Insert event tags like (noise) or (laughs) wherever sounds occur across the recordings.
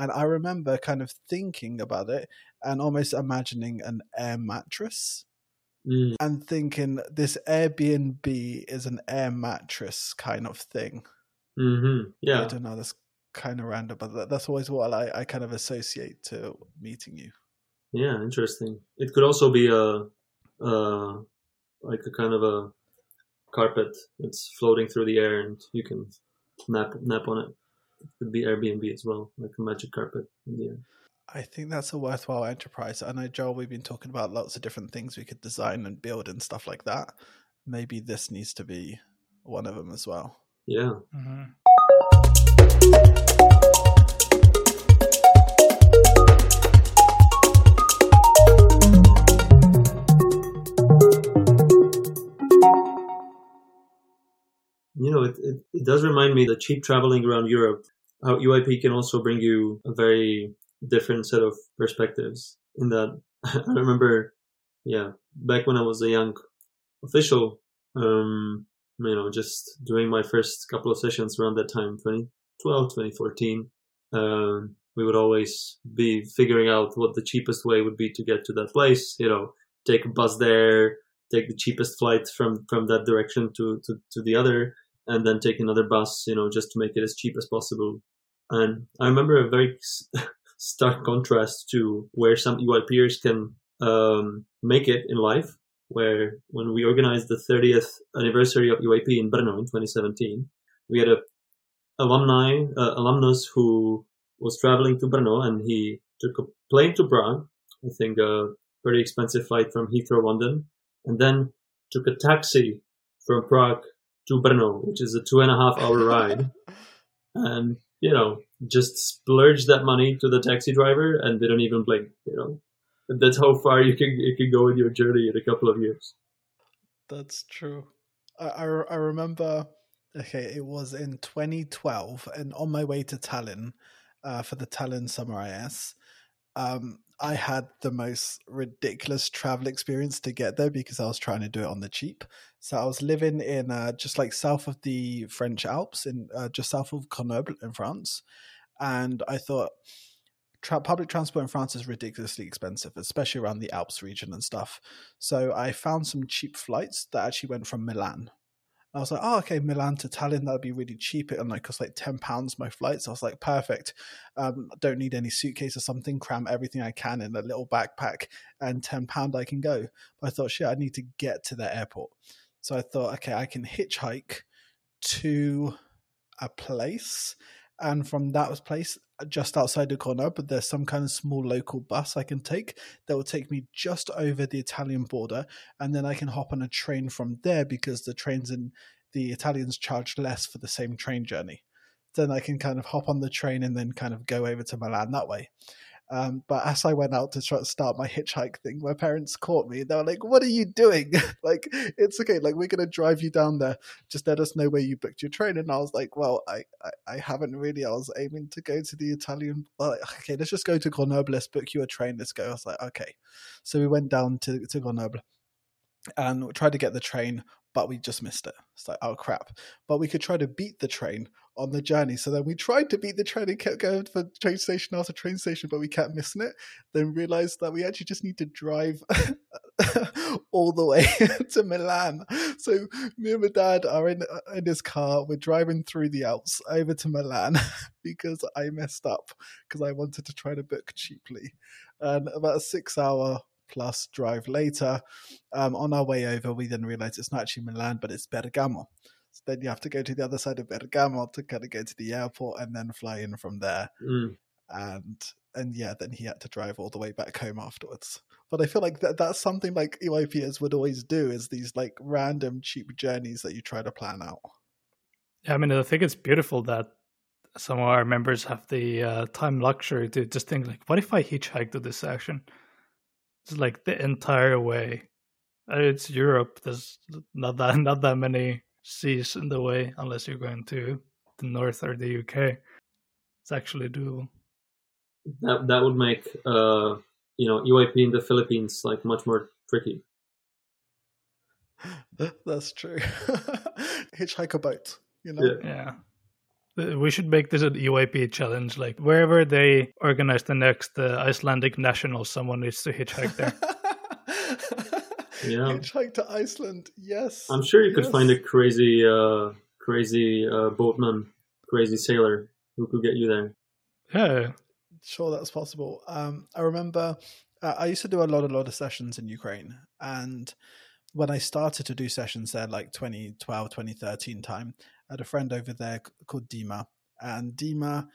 And I remember kind of thinking about it and almost imagining an air mattress Mm. and thinking this Airbnb is an air mattress kind of thing. hmm I don't know, that's kind of random, but that, that's always what I, I kind of associate to meeting you. Yeah. Interesting. It could also be a, uh, like a kind of a carpet that's floating through the air, and you can nap nap on it. It could be Airbnb as well, like a magic carpet in the air. I think that's a worthwhile enterprise. I know, Joel, we've been talking about lots of different things we could design and build and stuff like that. Maybe this needs to be one of them as well. Yeah. Mhm. You know, it, it, it does remind me that cheap traveling around Europe, how EYP can also bring you a very different set of perspectives. In that, (laughs) I remember, yeah, back when I was a young official, um, you know, just doing my first couple of sessions around that time, 2012, 2014, um, we would always be figuring out what the cheapest way would be to get to that place, you know, take a bus there, take the cheapest flight from, from that direction to, to, to the other, and then take another bus, you know, just to make it as cheap as possible. And I remember a very (laughs) stark contrast to where some EYPers can um, make it in life. Where when we organized the 30th anniversary of EYP in Brno in 2017, we had a alumni uh, alumnus who was traveling to Brno and he took a plane to Prague. I think a pretty expensive flight from Heathrow, London, and then took a taxi from Prague to Brno, which is a two and a half hour (laughs) ride. and you know, just splurge that money to the taxi driver and they don't even blink. You know, And that's how far you can you can go in your journey in a couple of years. That's true. I, I, I remember, okay, it was in 2012, and on my way to Tallinn uh, for the Tallinn Summer IS, um, I had the most ridiculous travel experience to get there because I was trying to do it on the cheap. So I was living in uh, just like south of the French Alps, in uh, just south of Grenoble in France, and I thought tra- public transport in France is ridiculously expensive, especially around the Alps region and stuff. So I found some cheap flights that actually went from Milan. I was like, oh, okay, Milan to Tallinn, that'd be really cheap. It only cost like ten pounds my flights. So I was like, perfect. Um, don't need any suitcase or something. Cram everything I can in a little backpack, and ten pound I can go. But I thought, shit, I need to get to the airport. So I thought, okay, I can hitchhike to a place, and from that place, just outside the corner, but there's some kind of small local bus I can take that will take me just over the Italian border, and then I can hop on a train from there because the trains in the Italians charge less for the same train journey. Then I can kind of hop on the train and then kind of go over to Milan that way. Um, but as I went out to try to start my hitchhike thing, my parents caught me. They were like, "What are you doing? (laughs) like, it's okay. Like, we're gonna drive you down there. Just let us know where you booked your train." And I was like, "Well, I, I, I haven't really. I was aiming to go to the Italian. Well, okay, let's just go to Grenoble. Let's book you a train. Let's go." I was like, "Okay." So we went down to to Grenoble and tried to get the train, but we just missed it. It's like, oh crap! But we could try to beat the train on the journey. So then we tried to beat the train and kept going for train station after train station, but we kept missing it. Then realized that we actually just need to drive (laughs) all the way (laughs) to Milan. So me and my dad are in in his car. We're driving through the Alps over to Milan (laughs) because I messed up because I wanted to try to book cheaply. And about a six hour plus drive later, um, on our way over, we then realized it's not actually Milan, but it's Bergamo. So then you have to go to the other side of Bergamo to kind of go to the airport and then fly in from there. Mm. And and yeah, then he had to drive all the way back home afterwards. But I feel like that that's something like EYPers would always do is these like random cheap journeys that you try to plan out. Yeah, I mean, I think it's beautiful that some of our members have the uh, time luxury to just think like, what if I hitchhike to this section? It's like the entire way. Uh, It's Europe. There's not that (laughs) not that many seas in the way unless you're going to the north or the UK. It's actually doable. That that would make uh, you know EYP in the Philippines like much more tricky. (laughs) That's true. (laughs) Hitchhike a boat, you know. Yeah. Yeah. Uh, We should make this an EYP challenge. Like wherever they organize the next uh, Icelandic national, someone needs to hitchhike there. (laughs) Yeah. Hitchhike to Iceland. Yes. I'm sure you could Yes. find a crazy, uh, crazy uh, boatman, crazy sailor who could get you there. yeah, sure that's possible. Um, I remember uh, I used to do a lot, a lot of sessions in Ukraine, and when I started to do sessions there, like 2012, 2013 time, I had a friend over there called Dima, and Dima,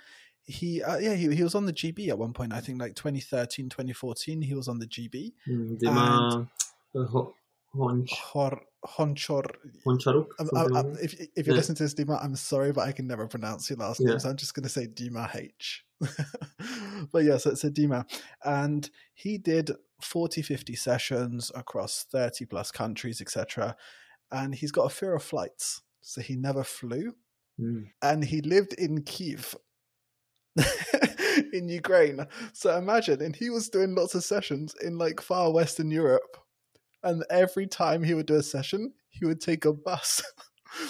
he, uh, yeah, he, he was on the GB at one point. I think like 2013, 2014, he was on the GB. Mm, Dima uh, Ho- Honch Hor, Honchor. Honcharuk. I'm, something I'm, like if if you Yeah. listen to this, Dima, I'm sorry, but I can never pronounce your last Yeah. name, so I'm just going to say Dima H. (laughs) but yeah, so it's a Dima, and he did 40, 50 sessions across 30 plus countries, etc. And he's got a fear of flights, so he never flew, Mm. and he lived in Kiev. (laughs) in Ukraine. So imagine, and he was doing lots of sessions in like far Western Europe. And every time he would do a session, he would take a bus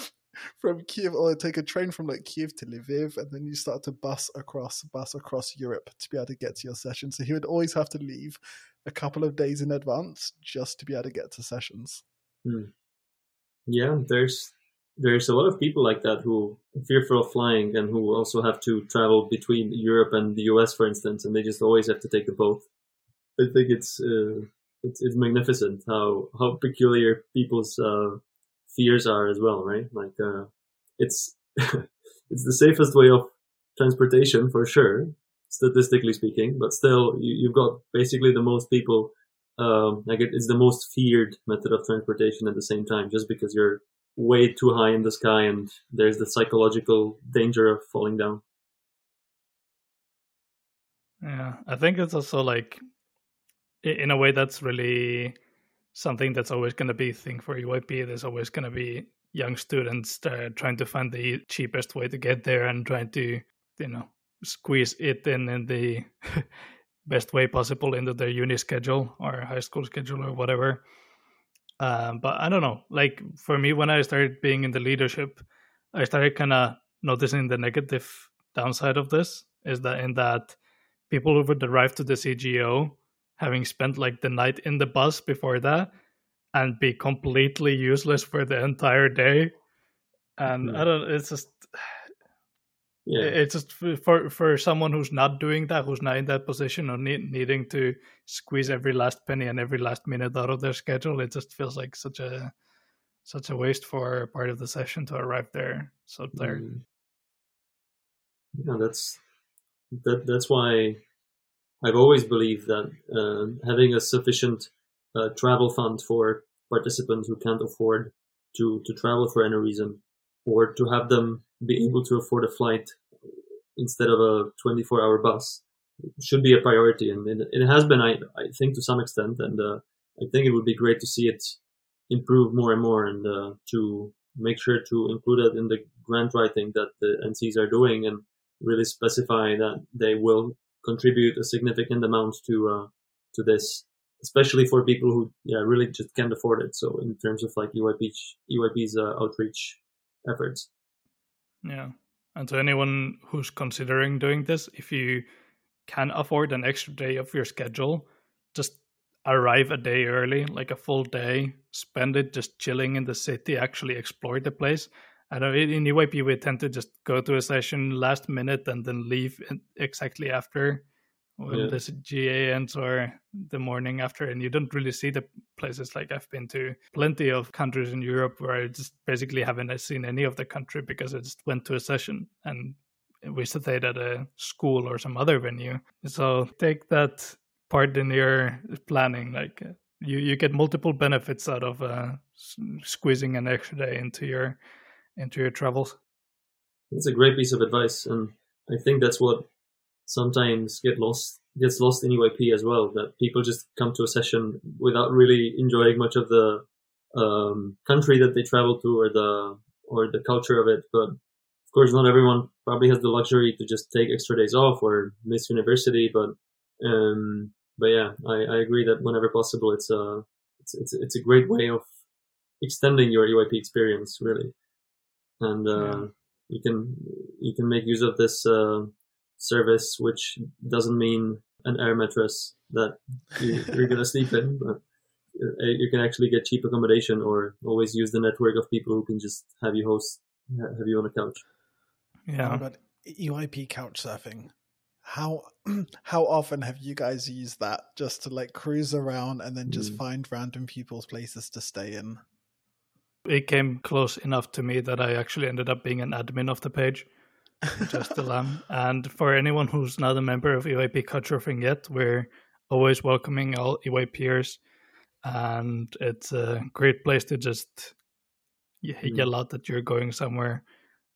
(laughs) from Kiev or take a train from like Kiev to Lviv. And then you start to bus across, bus across Europe to be able to get to your session. So he would always have to leave a couple of days in advance just to be able to get to sessions. Yeah, there's there's a lot of people like that who fearful of flying and who also have to travel between Europe and the US, for instance, and they just always have to take the boat. I think it's uh, it's, it's magnificent how how peculiar people's uh, fears are as well, right? Like uh, it's (laughs) it's the safest way of transportation for sure, statistically speaking, but still you, you've got basically the most people um, like it, it's the most feared method of transportation at the same time, just because you're way too high in the sky and there's the psychological danger of falling down. yeah. I think it's also like, in a way, that's really something that's always going to be a thing for EYP. There's always going to be young students are trying to find the cheapest way to get there and trying to, you know, squeeze it in in the (laughs) best way possible into their uni schedule or high school schedule or whatever. Um, but I don't know. Like for me, when I started being in the leadership, I started kind of noticing the negative downside of this is that in that people who would arrive to the CGO having spent like the night in the bus before that and be completely useless for the entire day. And I Mhm. don't. It's just (sighs) Yeah, it's just for for someone who's not doing that, who's not in that position or need, needing to squeeze every last penny and every last minute out of their schedule. It just feels like such a such a waste for part of the session to arrive there so tired. Mm. Yeah, that's that. That's why I've always believed that uh, having a sufficient uh, travel fund for participants who can't afford to to travel for any reason, or to have them be able to afford a flight instead of a 24 hour bus should be a priority. And it, it has been I, I think to some extent. And uh, I think it would be great to see it improve more and more and uh, to make sure to include it in the grant writing that the NCs are doing and really specify that they will contribute a significant amount to uh, to this especially for people who yeah really just can't afford it so in terms of like EYP EYP's uh, outreach efforts Yeah. And to anyone who's considering doing this, if you can afford an extra day of your schedule, just arrive a day early, like a full day, spend it just chilling in the city, actually explore the place. I know in EYP we tend to just go to a session last minute and then leave exactly after when Yeah. the GA ends or the morning after, and you don't really see the places. Like I've been to plenty of countries in Europe where I just basically haven't seen any of the country because I just went to a session and we stayed at a school or some other venue. So take that part in your planning. Like uh, you, you get multiple benefits out of uh, squeezing an extra day into your into your travels. It's a great piece of advice, and I think that's what sometimes get lost gets lost in EYP as well. That people just come to a session without really enjoying much of the um, country that they travel to or the or the culture of it. But of course, not everyone probably has the luxury to just take extra days off or miss university. But um, but yeah, I, I agree that whenever possible, it's a it's, it's it's a great way of extending your EYP experience, really. And uh, Yeah. you can you can make use of this uh, service, which doesn't mean an air mattress that you, are going to sleep in, but uh, you can actually get cheap accommodation or always use the network of people who can just have you host have you on a couch. Yeah. But EYP couch surfing. How (clears throat) how often have you guys used that just to like cruise around and then just mm. find random people's places to stay in? It came close enough to me that I actually ended up being an admin of the page. just still lamb. (laughs) And for anyone who's not a member of EYP Couchsurfing yet, we're always welcoming all EYPers. And it's a great place to just mm. yell out that you're going somewhere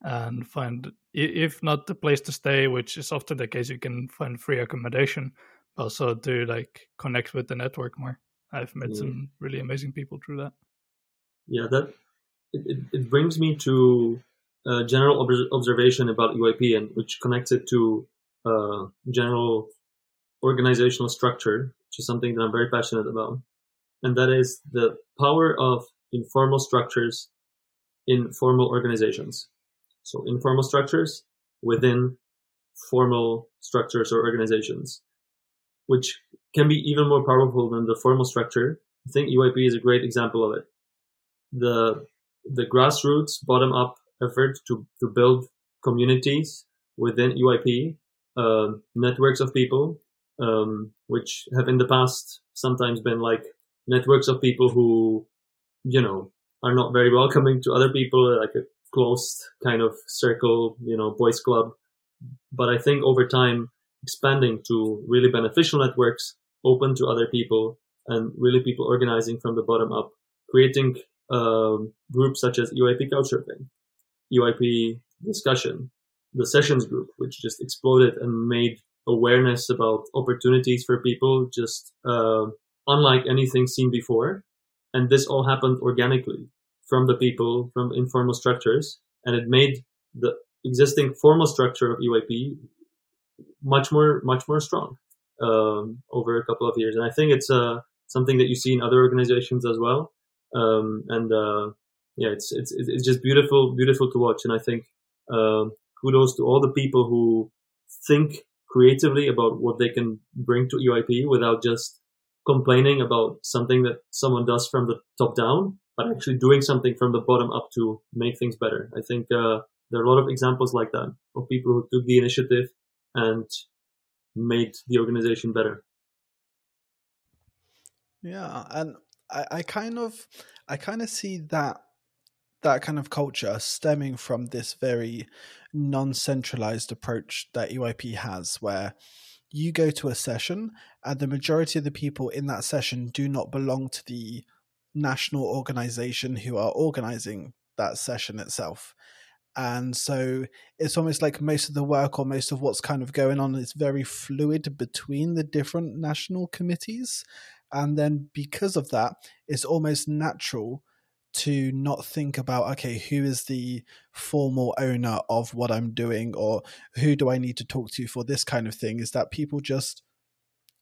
and find if not the place to stay which is often the case you can find free accommodation but also to like connect with the network more i've met yeah. some really amazing people through that yeah that it, it brings me to a general ob- observation about EYP and which connects it to uh, general organizational structure which is something that i'm very passionate about and that is the power of informal structures in formal organizations so informal structures within formal structures or organizations, which can be even more powerful than the formal structure. I think EYP is a great example of it. The the grassroots bottom up effort to, to build communities within EYP, uh, networks of people, um, which have in the past sometimes been like networks of people who, you know, are not very welcoming to other people, like a closed kind of circle, you know, boys club. But I think over time, expanding to really beneficial networks, open to other people, and really people organizing from the bottom up, creating um, groups such as EYP Couchsurfing, EYP Discussion, the Sessions group, which just exploded and made awareness about opportunities for people just uh, unlike anything seen before. And this all happened organically from the people from informal structures, and it made the existing formal structure of EYP much more much more strong um, over a couple of years. And I think it's uh, something that you see in other organizations as well. Um, and uh, yeah, it's it's it's just beautiful beautiful to watch. And I think uh, kudos to all the people who think creatively about what they can bring to EYP without just complaining about something that someone does from the top down but actually doing something from the bottom up to make things better. I think uh, there are a lot of examples like that of people who took the initiative and made the organization better. Yeah, and I, I kind of, I kind of see that that kind of culture stemming from this very non-centralized approach that EYP has, where you go to a session and the majority of the people in that session do not belong to the national organization who are organizing that session itself. And so it's almost like most of the work or most of what's kind of going on is very fluid between the different national committees. And then because of that, it's almost natural to not think about okay who is the formal owner of what i'm doing or who do i need to talk to for this kind of thing is that people just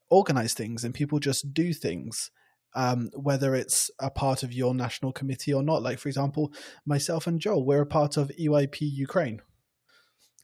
organize things and people just do things um, whether it's a part of your national committee or not. Like, for example, myself and Joel, we're a part of EYP Ukraine.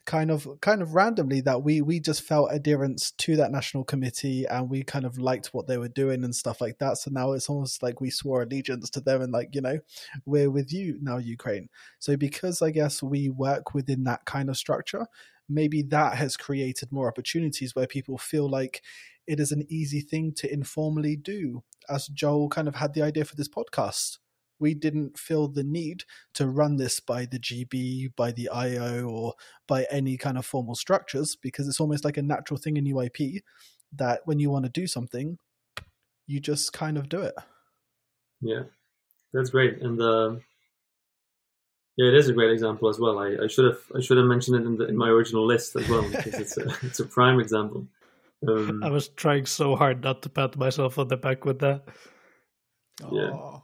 Kind of, kind of randomly, that we we just felt adherence to that national committee, and we kind of liked what they were doing and stuff like that. So now it's almost like we swore allegiance to them, and like you know, we're with you now, Ukraine. So because I guess we work within that kind of structure, maybe that has created more opportunities where people feel like it is an easy thing to informally do. As Joel kind of had the idea for this podcast, we didn't feel the need to run this by the GB, by the IO, or by any kind of formal structures because it's almost like a natural thing in EYP that when you want to do something, you just kind of do it. Yeah, that's great. And uh, yeah, it is a great example as well. I, I should have I should have mentioned it in, the, in my original list as well because it's a, (laughs) it's a prime example. Um, I was trying so hard not to pat myself on the back with that. Yeah.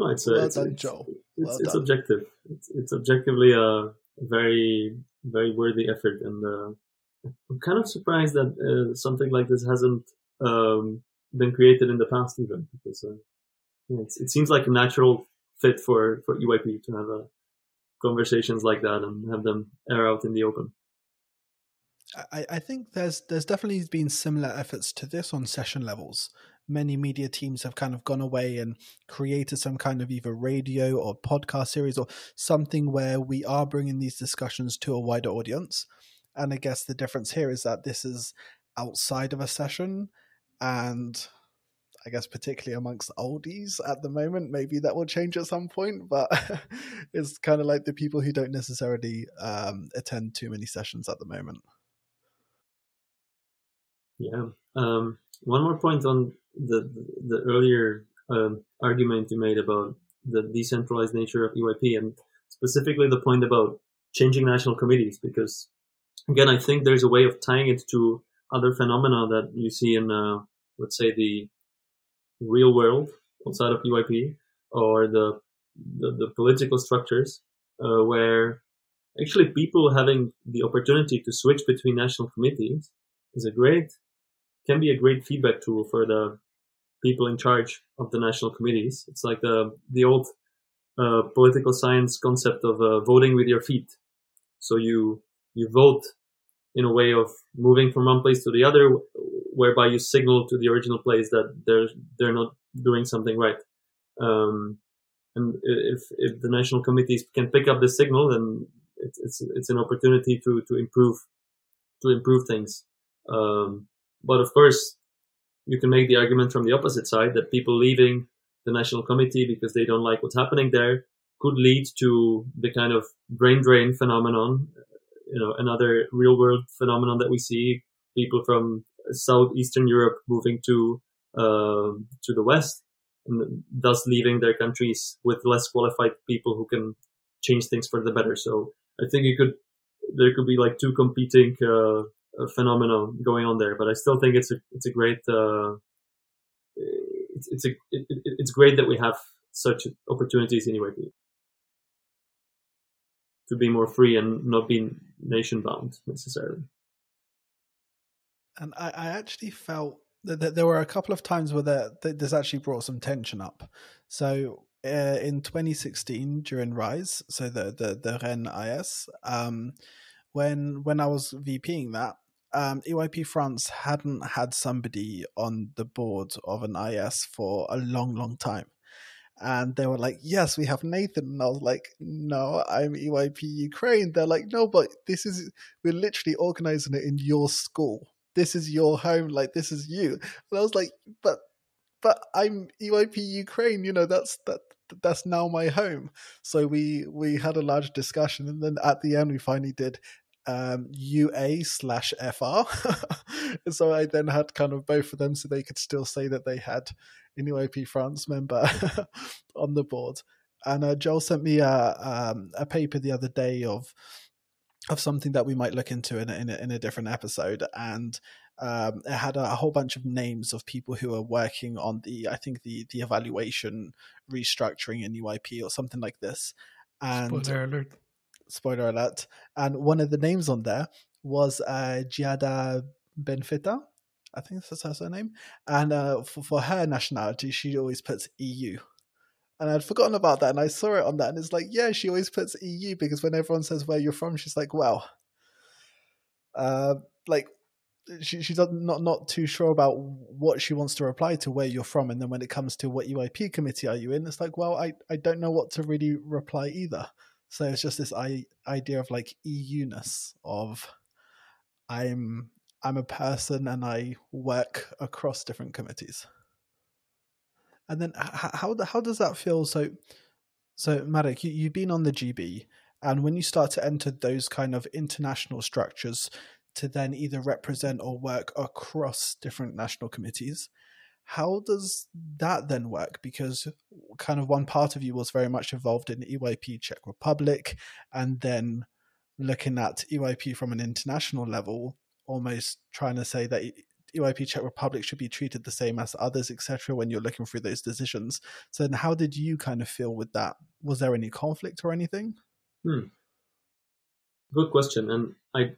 Oh, it's, a, well it's, done, it's, Joe. Well it's, objective. It's, it's objectively a very, very worthy effort. And uh, I'm kind of surprised that uh, something like this hasn't um, been created in the past even. Because uh, it seems like a natural fit for, for EYP to have a conversations like that and have them air out in the open. I, I think there's there's definitely been similar efforts to this on session levels. Many media teams have kind of gone away and created some kind of either radio or podcast series or something where we are bringing these discussions to a wider audience. And I guess the difference here is that this is outside of a session and I guess particularly amongst oldies at the moment. Maybe that will change at some point, but (laughs) it's kind of like the people who don't necessarily um, attend too many sessions at the moment. Yeah. Um, one more point on the the earlier um, argument you made about the decentralized nature of EYP, and specifically the point about changing national committees, because again, I think there's a way of tying it to other phenomena that you see in, uh, let's say, the real world outside of EYP or the the, the political structures uh, where actually people having the opportunity to switch between national committees is a great can be a great feedback tool for the people in charge of the national committees. It's like the the old uh, political science concept of uh, voting with your feet. So you you vote in a way of moving from one place to the other, whereby you signal to the original place that they're they're not doing something right. Um, and if if the national committees can pick up the signal, then it's it's, it's an opportunity to to improve to improve things. Um, but of course, you can make the argument from the opposite side that people leaving the national committee because they don't like what's happening there could lead to the kind of brain drain phenomenon, you know, another real world phenomenon that we see people from southeastern Europe moving to uh, to the west, and thus leaving their countries with less qualified people who can change things for the better. So I think you could there could be like two competing uh, phenomenon going on there. But I still think it's a it's a great uh, it's it's a it, it's great that we have such opportunities EYP to be more free and not be nation bound necessarily. And I, I actually felt that, there were a couple of times where that this actually brought some tension up. So uh, in 2016 during Rise, so the the the Rennes IS, um, when when I was VPing that, um, EYP France hadn't had somebody on the board of an IS for a long, long time. And they were like, yes, we have Nathan. And I was like, no, I'm EYP Ukraine. They're like, no, but this is, we're literally organizing it in your school. This is your home. Like, this is you. And I was like, but, but I'm EYP Ukraine. You know, that's, that, that's now my home. So we we had a large discussion, and then at the end we finally did um, UA slash FR. (laughs) so I then had kind of both of them so they could still say that they had an EYP France member (laughs) on the board. And uh, Joel sent me a, um, a paper the other day of of something that we might look into in a, in a, in a different episode. And um, it had a, a, whole bunch of names of people who are working on the, I think the the evaluation restructuring in EYP or something like this. And Spoiler alert spoiler alert. And one of the names on there was uh, Giada Benfita. I think that's her name. And uh, for, for her nationality, she always puts EU. And I'd forgotten about that, and I saw it on that, and it's like, yeah, she always puts EU because when everyone says where you're from, she's like, well, uh, like she, she's not not too sure about what she wants to reply to where you're from, and then when it comes to what EYP committee are you in, it's like, well, I I don't know what to really reply either. So it's just this I- idea of like EU-ness of I'm I'm a person and I work across different committees. And then how how does that feel? So so Marek, you, you've been on the GB, and when you start to enter those kind of international structures to then either represent or work across different national committees, how does that then work? Because kind of one part of you was very much involved in EYP Czech Republic, and then looking at EYP from an international level, almost trying to say that EYP Czech Republic should be treated the same as others, etc. When you're looking through those decisions, so how did you kind of feel with that? Was there any conflict or anything? Hmm. Good question, and I,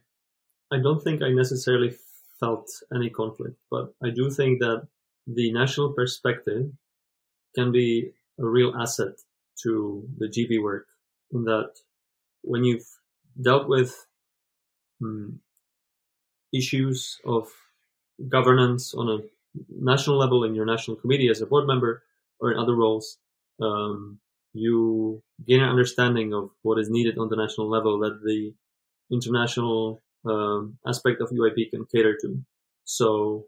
I don't think I necessarily felt any conflict, but I do think that the national perspective can be a real asset to the GB work in that when you've dealt with um, issues of governance on a national level in your national committee as a board member or in other roles, um, you gain an understanding of what is needed on the national level that the international um, aspect of EYP can cater to. So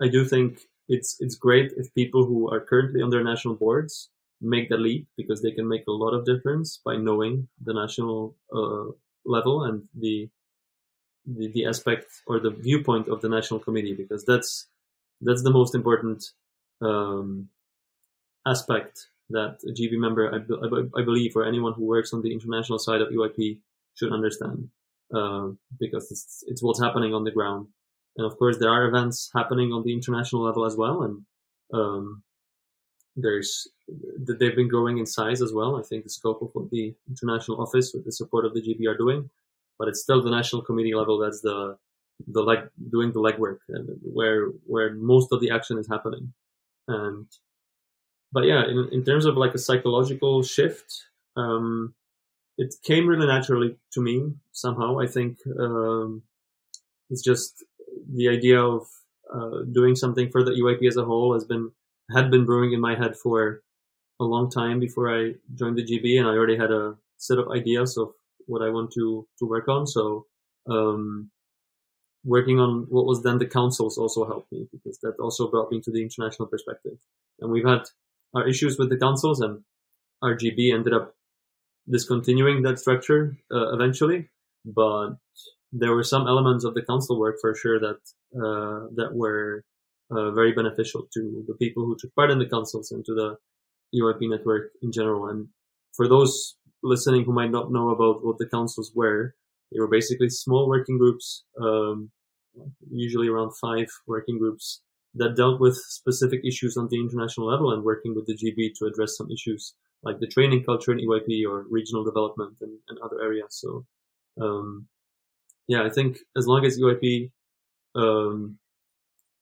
I do think it's it's great if people who are currently on their national boards make the leap because they can make a lot of difference by knowing the national uh, level and the, the the aspect or the viewpoint of the national committee because that's that's the most important um, aspect that a GB member, I, I, I, believe, or anyone who works on the international side of EYP should understand, uh, because it's, it's what's happening on the ground. And of course, there are events happening on the international level as well, and um, there's they've been growing in size as well. I think the scope of what the international office, with the support of the GB, are doing, but it's still the national committee level that's the the leg doing the legwork and where where most of the action is happening. And but yeah, in, in terms of like a psychological shift, um, it came really naturally to me somehow. I think um, it's just the idea of uh, doing something for the EYP as a whole has been had been brewing in my head for a long time before I joined the GB, and I already had a set of ideas of what I want to to work on. So um, working on what was then the councils also helped me because that also brought me to the international perspective. And we've had our issues with the councils, and our GB ended up discontinuing that structure uh, eventually. But there were some elements of the council work for sure that uh, that were uh, very beneficial to the people who took part in the councils and to the EYP network in general. And for those listening who might not know about what the councils were, they were basically small working groups, um, usually around five working groups that dealt with specific issues on the international level and working with the GB to address some issues like the training culture in EYP or regional development and, and other areas. So, um, yeah, I think as long as EYP, um,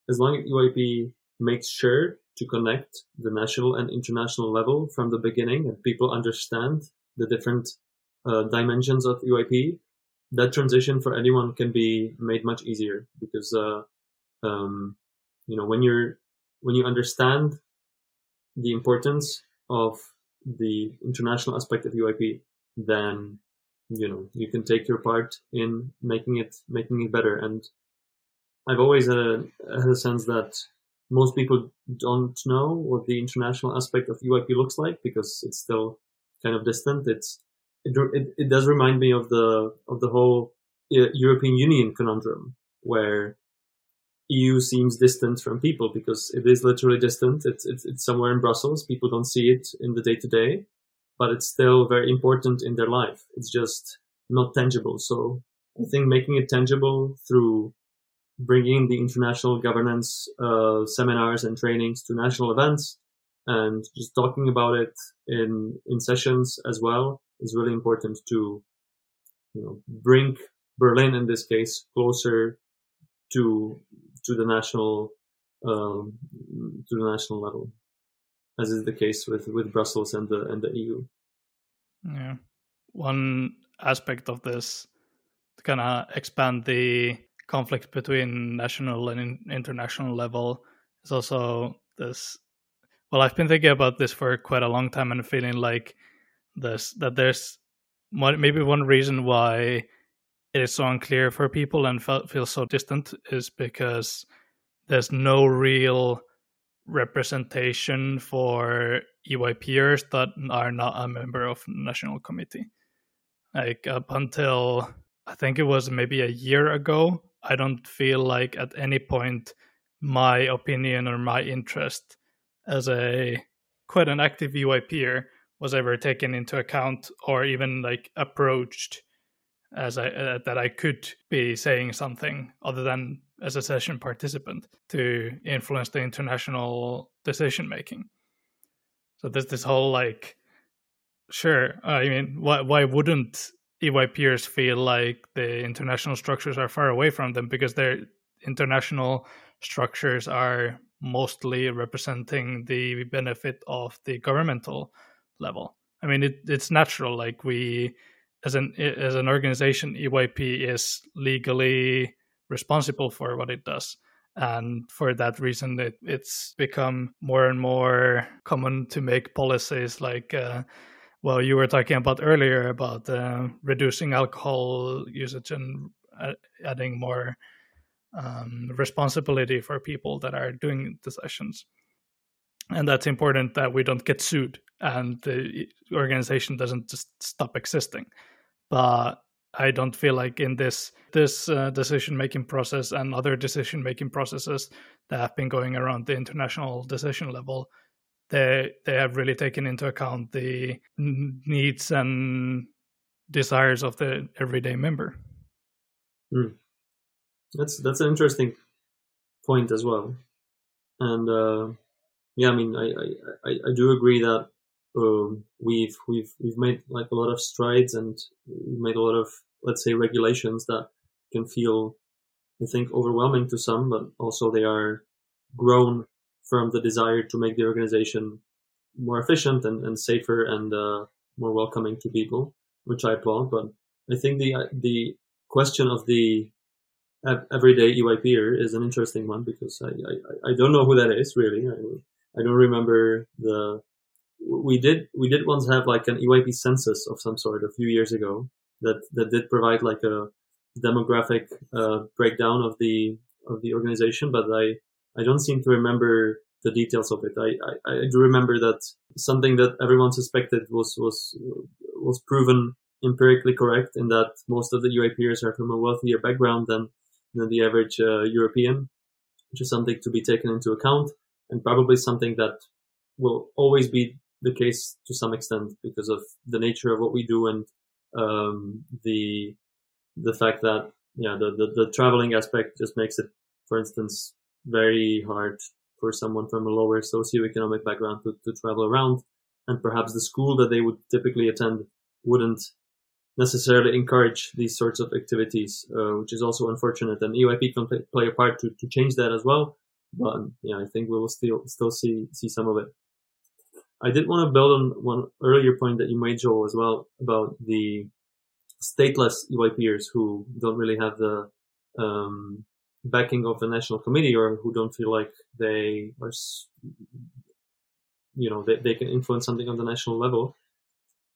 as long as EYP makes sure to connect the national and international level from the beginning and people understand the different uh, dimensions of EYP, that transition for anyone can be made much easier because, uh, um, you know, when you're, when you understand the importance of the international aspect of EYP, then, you know, you can take your part in making it, making it better. And I've always had a, had a sense that most people don't know what the international aspect of EYP looks like because it's still kind of distant. It's, it, it, it does remind me of the, of the whole uh, European Union conundrum where EU seems distant from people because it is literally distant. It's, it's, it's somewhere in Brussels. People don't see it in the day to day, but it's still very important in their life. It's just not tangible. So I think making it tangible through bringing the international governance uh, seminars and trainings to national events and just talking about it in in sessions as well is really important to you know bring Berlin in this case closer to to the national um, to the national level, as is the case with with Brussels and the and the EU. Yeah, one aspect of this to kind of expand the conflict between national and international level is also this. Well, I've been thinking about this for quite a long time and feeling like this that there's maybe one reason why it is so unclear for people and feel, feels so distant is because there's no real representation for EYPers that are not a member of national committee. Like up until I think it was maybe a year ago, I don't feel like at any point my opinion or my interest as a quite an active EYPer was ever taken into account or even like approached as I uh, that I could be saying something other than as a session participant to influence the international decision making. So there's this whole like, sure, I mean, why why wouldn't EYPers feel like the international structures are far away from them because their international structures are mostly representing the benefit of the governmental level. I mean, it, it's natural. Like we as an as an organization, EYP is legally responsible for what it does. And for that reason, it, it's become more and more common to make policies like, uh, well, you were talking about earlier about uh, reducing alcohol usage and uh, adding more um, responsibility for people that are doing the sessions. And that's important that we don't get sued and the organization doesn't just stop existing. But I don't feel like in this this uh, decision making process and other decision making processes that have been going around the international decision level, they they have really taken into account the needs and desires of the everyday member. Mm. That's that's an interesting point as well, and uh, yeah, I mean, I, I I do agree that um, we've we've we've made like a lot of strides and made a lot of let's say regulations that can feel I think overwhelming to some, but also they are grown from the desire to make the organization more efficient and, and safer and uh, more welcoming to people, which I applaud. But I think the the question of the everyday EYPer is an interesting one because I, I, I don't know who that is really. I, I don't remember the we did we did once have like an EYP census of some sort a few years ago that that did provide like a demographic uh, breakdown of the of the organization, but I I don't seem to remember the details of it. I, I, I do remember that something that everyone suspected was was was proven empirically correct in that most of the EYPers are from a wealthier background than than the average uh, European, which is something to be taken into account and probably something that will always be the case to some extent because of the nature of what we do and um, the the fact that yeah the, the, the traveling aspect just makes it for instance very hard for someone from a lower socioeconomic background to, to travel around and perhaps the school that they would typically attend wouldn't necessarily encourage these sorts of activities, uh, which is also unfortunate. And EYP can play, play, a part to, to change that as well. But yeah, I think we will still still see see some of it. I did want to build on one earlier point that you made, Joel, as well about the stateless EYPers who don't really have the um, backing of the national committee or who don't feel like they are, you know, they, they can influence something on the national level.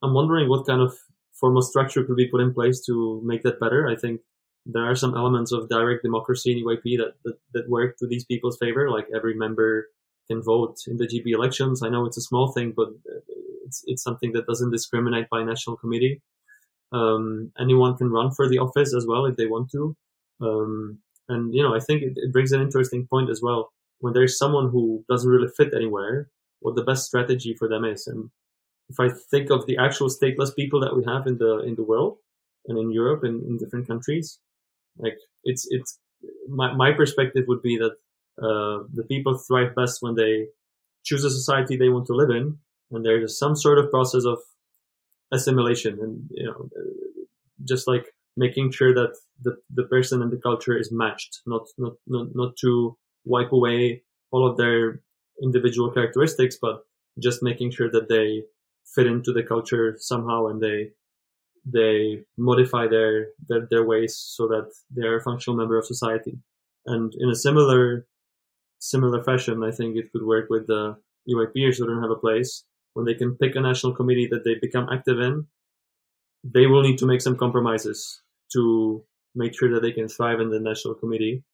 I'm wondering what kind of formal structure could be put in place to make that better. I think there are some elements of direct democracy in EYP that, that, that work to these people's favor, like every member can vote in the GB elections. I know it's a small thing, but it's it's something that doesn't discriminate by national committee. Um, anyone can run for the office as well if they want to. Um, and you know, I think it, it, brings an interesting point as well. When there's someone who doesn't really fit anywhere, what the best strategy for them is. And if I think of the actual stateless people that we have in the in the world and in Europe and in different countries, like it's it's my my perspective would be that uh, the people thrive best when they choose a society they want to live in, and there's some sort of process of assimilation, and you know, just like making sure that the, the person and the culture is matched, not not not not to wipe away all of their individual characteristics, but just making sure that they fit into the culture somehow and they they modify their, their their ways so that they're a functional member of society. And in a similar similar fashion, I think it could work with the EYPers who don't have a place. When they can pick a national committee that they become active in, they will need to make some compromises to make sure that they can thrive in the national committee.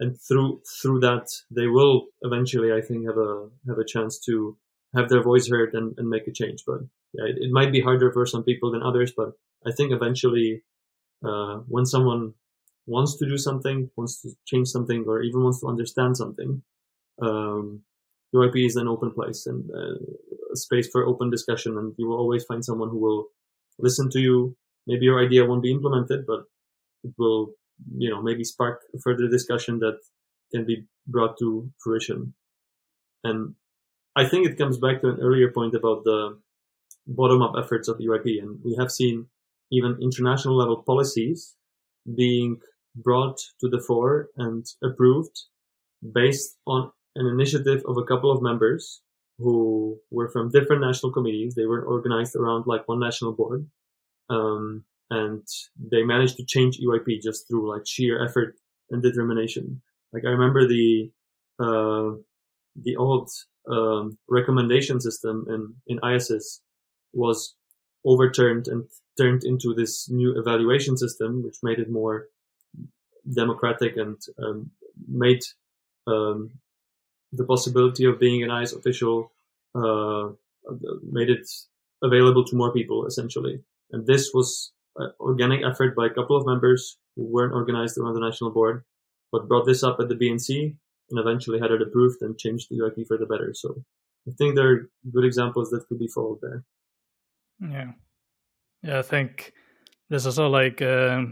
And through through that, they will eventually, I think, have a have a chance to have their voice heard and, and make a change. But yeah, it, it might be harder for some people than others. But I think eventually, uh, when someone wants to do something, wants to change something, or even wants to understand something, um, EYP is an open place and uh, a space for open discussion. And you will always find someone who will listen to you. Maybe your idea won't be implemented, but it will, you know, maybe spark further discussion that can be brought to fruition. And I think it comes back to an earlier point about the bottom up efforts of EYP. And we have seen even international level policies being brought to the fore and approved based on an initiative of a couple of members who were from different national committees. They were organized around like one national board. Um, and they managed to change EYP just through like sheer effort and determination. Like I remember the uh, the old um, recommendation system in in ISIS was overturned and turned into this new evaluation system, which made it more democratic and um, made um, the possibility of being an ICE official uh, made it available to more people essentially. And this was an organic effort by a couple of members who weren't organized around the national board, but brought this up at the BNC and eventually had it approved and changed the EYP for the better. So I think there are good examples that could be followed there. Yeah. Yeah, I think there's also like uh,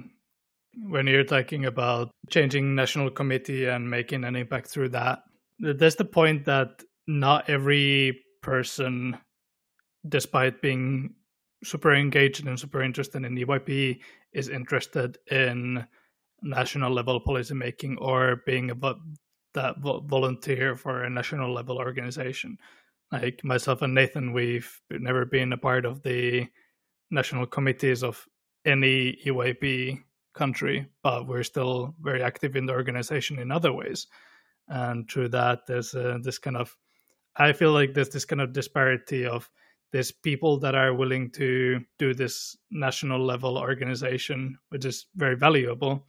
when you're talking about changing national committee and making an impact through that, there's the point that not every person, despite being super engaged and super interested in EYP, is interested in national level policy making or being a that volunteer for a national level organization. Like myself and Nathan, we've never been a part of the national committees of any EYP country, but we're still very active in the organization in other ways. And through that, there's uh, this kind of, I feel like there's this kind of disparity of there's people that are willing to do this national level organization, which is very valuable.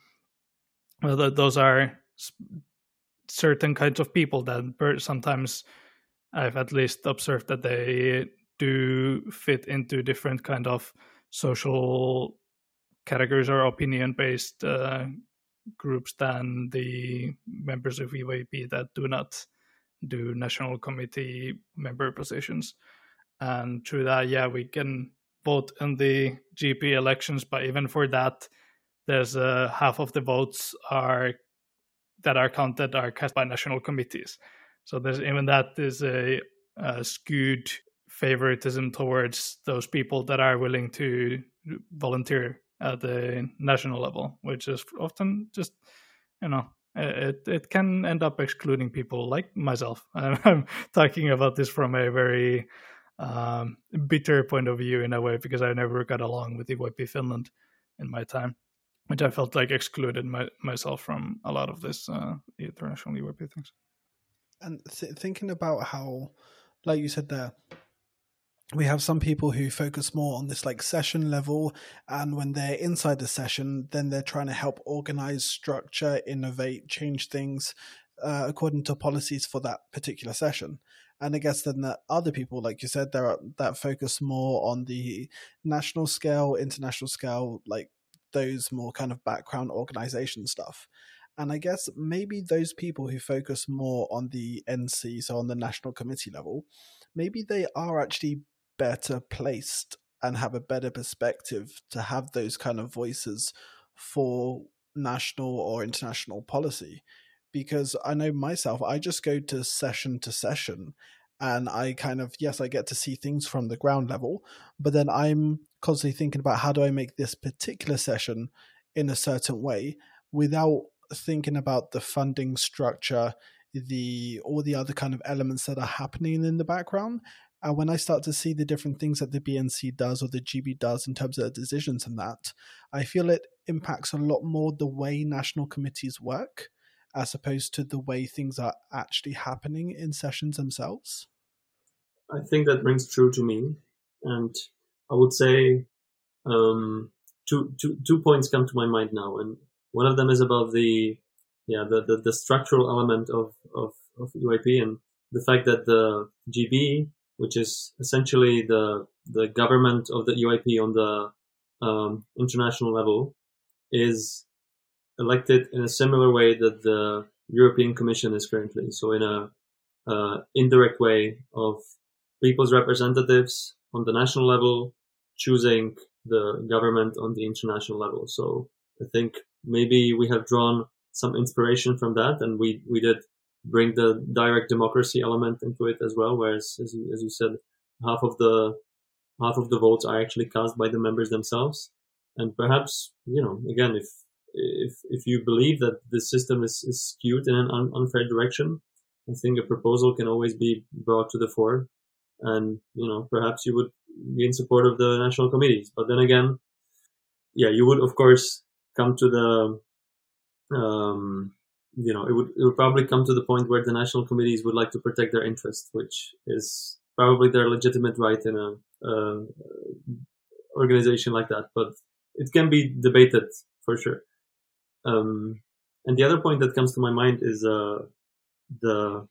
Well, those are certain kinds of people that sometimes I've at least observed that they do fit into different kind of social categories are opinion based uh, groups than the members of EYP that do not do national committee member positions. And through that, yeah, we can vote in the GB elections, but even for that, there's uh, half of the votes are that are counted are cast by national committees. So there's even that is a, a skewed favoritism towards those people that are willing to volunteer at the national level, which is often just, you know, it it can end up excluding people like myself. (laughs) I'm talking about this from a very um, bitter point of view in a way because I never got along with EYP Finland in my time which I felt like excluded my, myself from a lot of this uh, international EYP things. And th- thinking about how, like you said there, we have some people who focus more on this like session level and when they're inside the session then they're trying to help organize structure innovate change things uh, according to policies for that particular session and i guess then the other people like you said there are that focus more on the national scale international scale like those more kind of background organization stuff. And I guess maybe those people who focus more on the NC, so on the national committee level, maybe they are actually better placed and have a better perspective to have those kind of voices for national or international policy. Because I know myself, I just go to session to session and I kind of yes, I get to see things from the ground level, but then I'm constantly thinking about how do I make this particular session in a certain way without thinking about the funding structure, the all the other kind of elements that are happening in the background. And when I start to see the different things that the BNC does or the GB does in terms of the decisions and that, I feel it impacts a lot more the way national committees work as opposed to the way things are actually happening in sessions themselves? I think that rings true to me. And I would say um, two, two, two points come to my mind now. And one of them is about the, yeah, the, the, the structural element of, of, of EYP and the fact that the GB, which is essentially the, the government of the EYP on the um, international level, is elected in a similar way that the European Commission is currently. So in a uh, indirect way of people's representatives on the national level choosing the government on the international level. So I think maybe we have drawn some inspiration from that, and we we did bring the direct democracy element into it as well. Whereas, as you, as you said, half of the half of the votes are actually cast by the members themselves. And perhaps, you know, again, if if if you believe that the system is, is skewed in an un- unfair direction, I think a proposal can always be brought to the fore, and you know perhaps you would be in support of the national committees. But then again, yeah, you would of course come to the, um, you know, it would it would probably come to the point where the national committees would like to protect their interest, which is probably their legitimate right in a uh, organization like that. But it can be debated for sure. Um, and the other point that comes to my mind is uh, the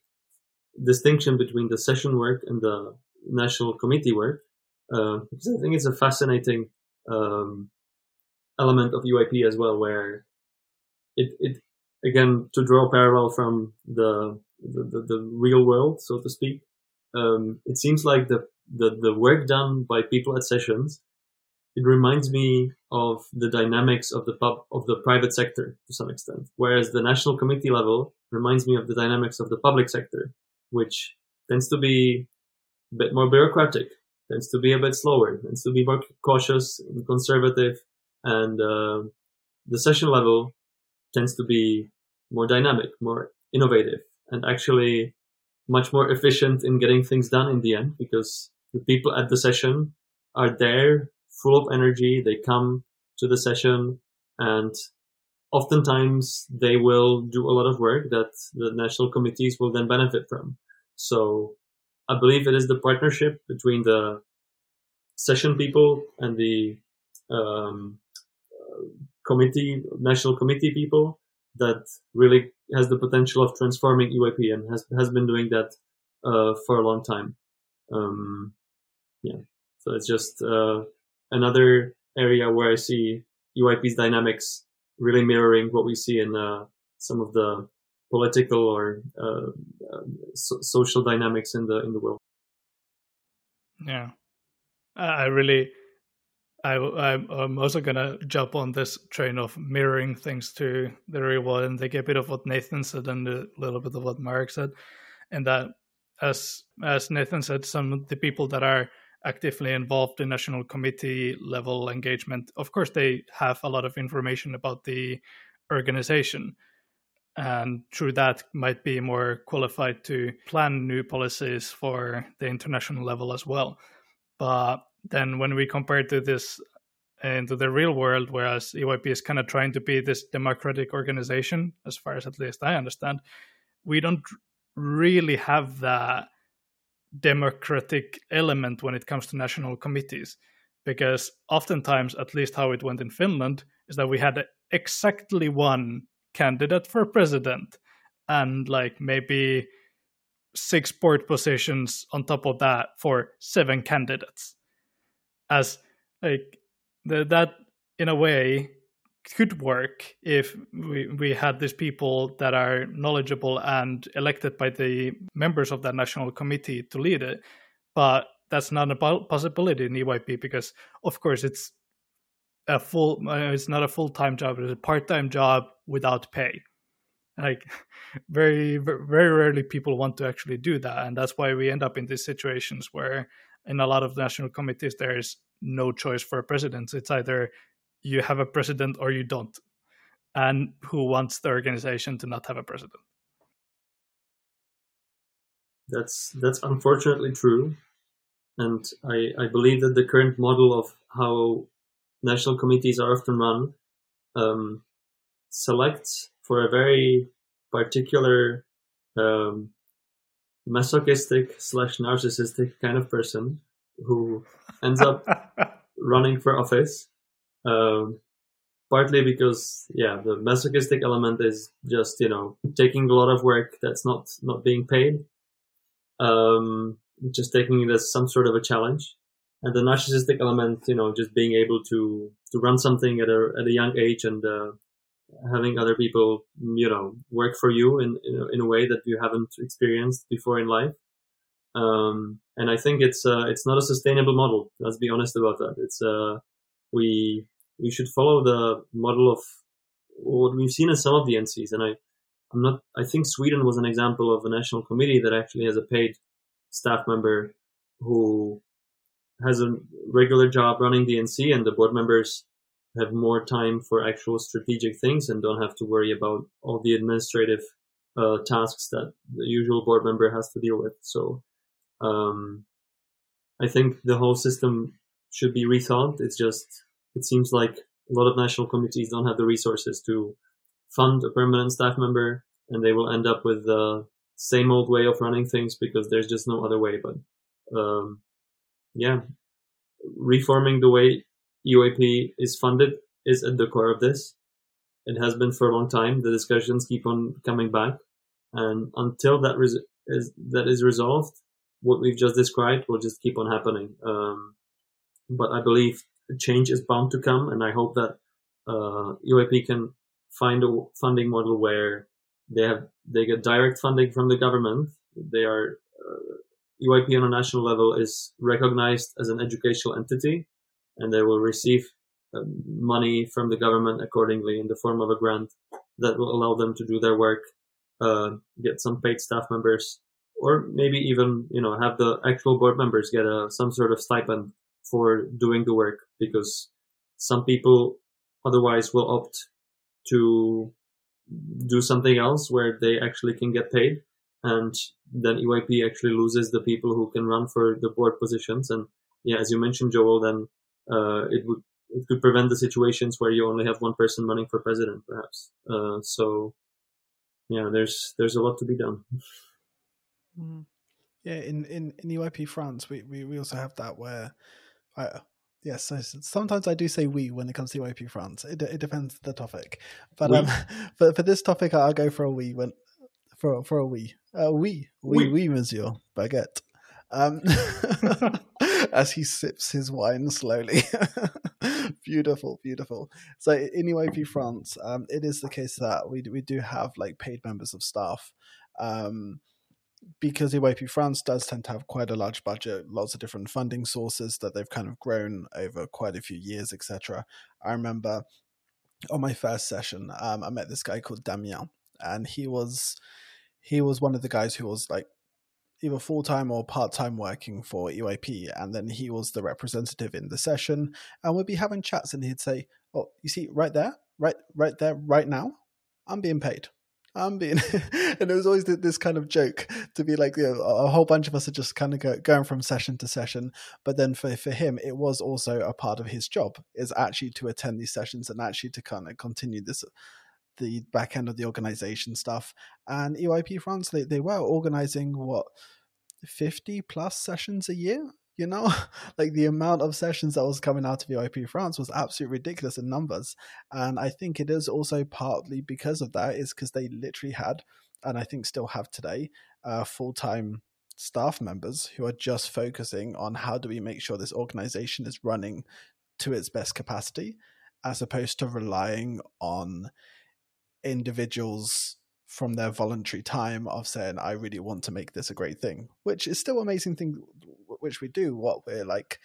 distinction between the session work and the national committee work, uh, because I think it's a fascinating um, element of EYP as well, where it, it again to draw a parallel from the the, the, the real world, so to speak. Um, it seems like the, the the work done by people at sessions it reminds me of the dynamics of the pub, of the private sector to some extent. Whereas the national committee level reminds me of the dynamics of the public sector, which tends to be a bit more bureaucratic, tends to be a bit slower, tends to be more cautious and conservative, and uh, the session level tends to be more dynamic, more innovative, and actually much more efficient in getting things done in the end because the people at the session are there full of energy. They come to the session and oftentimes they will do a lot of work that the national committees will then benefit from. So I believe it is the partnership between the session people and the um, committee, national committee people that really has the potential of transforming EYP and has, has been doing that uh, for a long time. Um, yeah. So it's just, uh, another area where I see EYP's dynamics really mirroring what we see in uh, some of the political or uh, uh, so- social dynamics in the in the world. Yeah, I really, I I'm also gonna jump on this train of mirroring things to the real world and take a bit of what Nathan said and a little bit of what Mark said, and that as as Nathan said, some of the people that are actively involved in national committee level engagement, of course, they have a lot of information about the organization. And through that, might be more qualified to plan new policies for the international level as well. But then, when we compare to this uh, into the real world, whereas EYP is kind of trying to be this democratic organization, as far as at least I understand, we don't really have that democratic element when it comes to national committees because oftentimes at least how it went in finland is that we had exactly one candidate for president and like maybe six board positions on top of that for seven candidates as like the, that in a way could work if we, we had these people that are knowledgeable and elected by the members of that national committee to lead it. But that's not a possibility in EYP because, of course, it's a full. Uh, it's not a full time job. It's a part time job without pay. Like (laughs) very very rarely people want to actually do that, and that's why we end up in these situations where in a lot of national committees there is no choice for a president. It's either you have a president or you don't. And who wants the organization to not have a president? That's that's unfortunately true. And i i believe that the current model of how national committees are often run um, selects for a very particular um, masochistic slash narcissistic kind of person who ends up (laughs) running for office um, partly because yeah, the masochistic element is just you know taking a lot of work that's not not being paid, um, just taking it as some sort of a challenge, and the narcissistic element, you know, just being able to to run something at a at a young age and uh, having other people you know work for you in in a, in a way that you haven't experienced before in life. Um, and I think it's uh, it's not a sustainable model. Let's be honest about that. It's uh, we we should follow the model of what we've seen in some of the NCs. And I, I'm not. I think Sweden was an example of a national committee that actually has a paid staff member who has a regular job running the NC, and the board members have more time for actual strategic things and don't have to worry about all the administrative uh, tasks that the usual board member has to deal with. So, um, I think the whole system should be rethought. It's just it seems like a lot of national committees don't have the resources to fund a permanent staff member, and they will end up with the same old way of running things because there's just no other way. But um, yeah, reforming the way EYP is funded is at the core of this. It has been for a long time. The discussions keep on coming back, and until that res- is that is resolved, what we've just described will just keep on happening. Um, but I believe change is bound to come, and I hope that uh, EYP can find a funding model where they have they get direct funding from the government. They are uh, EYP on a national level is recognized as an educational entity, and they will receive uh, money from the government accordingly in the form of a grant that will allow them to do their work, uh, get some paid staff members, or maybe even you know have the actual board members get a some sort of stipend for doing the work because some people otherwise will opt to do something else where they actually can get paid and then EYP actually loses the people who can run for the board positions. And yeah as you mentioned Joel then uh, it would it could prevent the situations where you only have one person running for president perhaps uh, so yeah there's there's a lot to be done mm. yeah in in in EYP France we, we we also have that where I, yes, sometimes I do say we when it comes to EYP France. It, it depends the topic, but um, (laughs) for for this topic, I'll go for a we when for for a we, uh, we, we, we, we, Monsieur Baguette. Um, (laughs) as he sips his wine slowly. (laughs) beautiful, beautiful. So in EYP France, um, it is the case that we we do have like paid members of staff. Um, because EYP France does tend to have quite a large budget, lots of different funding sources that they've kind of grown over quite a few years, etc. I remember on my first session, um, I met this guy called Damien, and he was he was one of the guys who was like either full time or part time working for EYP, and then he was the representative in the session, and we'd be having chats, and he'd say, "Oh, you see, right there, right, right there, right now, I'm being paid." I'm being, (laughs) and it was always this kind of joke to be like, you know, a whole bunch of us are just kind of go, going from session to session. But then for, for him, it was also a part of his job is actually to attend these sessions and actually to kind of continue this, the back end of the organization stuff. And EYP France, they, they were organizing what, 50 plus sessions a year you know (laughs) like the amount of sessions that was coming out of EYP France was absolutely ridiculous in numbers and I think it is also partly because of that is because they literally had and I think still have today uh, full-time staff members who are just focusing on how do we make sure this organization is running to its best capacity as opposed to relying on individuals from their voluntary time of saying i really want to make this a great thing which is still amazing thing which we do what we're like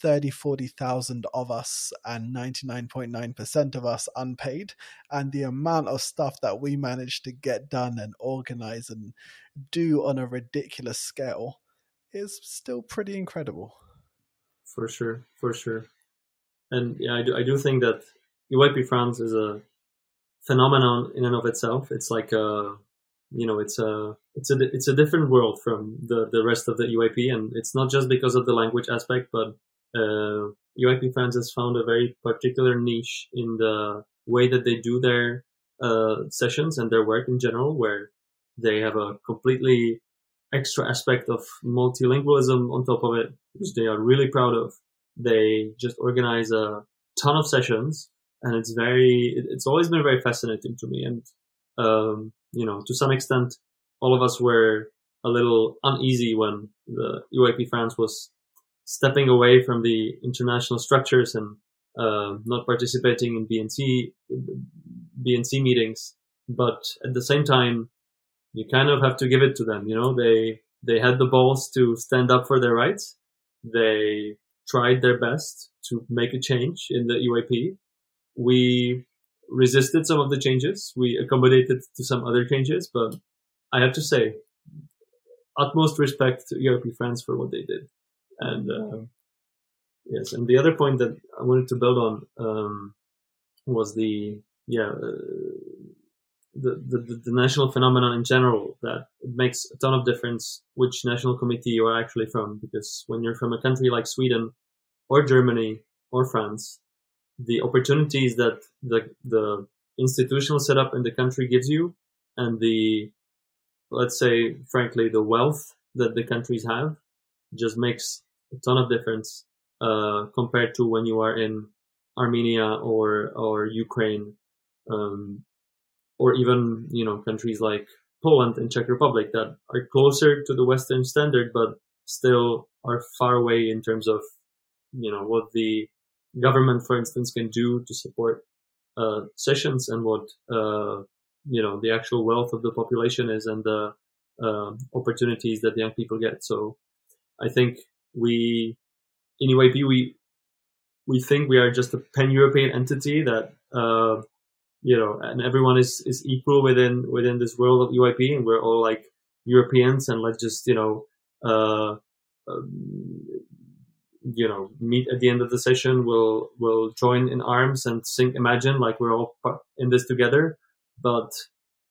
30 40,000 of us and 99.9% of us unpaid and the amount of stuff that we manage to get done and organize and do on a ridiculous scale is still pretty incredible. For sure for sure. And yeah i do, I do think that EYP France is a phenomenon in and of itself. It's like a, you know, it's a, it's a, it's a different world from the, the rest of the EYP. And it's not just because of the language aspect, but, uh, EYP France has found a very particular niche in the way that they do their, uh, sessions and their work in general, where they have a completely extra aspect of multilingualism on top of it, which they are really proud of. They just organize a ton of sessions and it's very it's always been very fascinating to me. And um, you know to some extent all of us were a little uneasy when the EYP France was stepping away from the international structures and uh, not participating in BNC BNC meetings. But at the same time you kind of have to give it to them you know? They they had the balls to stand up for their rights. They tried their best to make a change in the EYP we resisted some of the changes. We accommodated to some other changes, but I have to say, utmost respect to EYP France for what they did. And uh, yes, and the other point that I wanted to build on um, was the yeah uh, the, the the national phenomenon in general that it makes a ton of difference which national committee you are actually from because when you're from a country like Sweden or Germany or France the opportunities that the the institutional setup in the country gives you, and the let's say frankly the wealth that the countries have, just makes a ton of difference uh, compared to when you are in Armenia or or Ukraine, um, or even you know countries like Poland and Czech Republic that are closer to the Western standard, but still are far away in terms of you know what the government, for instance, can do to support uh, sessions and what uh, you know the actual wealth of the population is and the uh, opportunities that young people get. So I think we in EYP we we think we are just a pan-European entity that uh, you know, and everyone is is equal within within this world of EYP, and we're all like Europeans, and let's just you know, uh, um, you know, meet at the end of the session. We'll we'll join in arms and sing Imagine like we're all in this together. But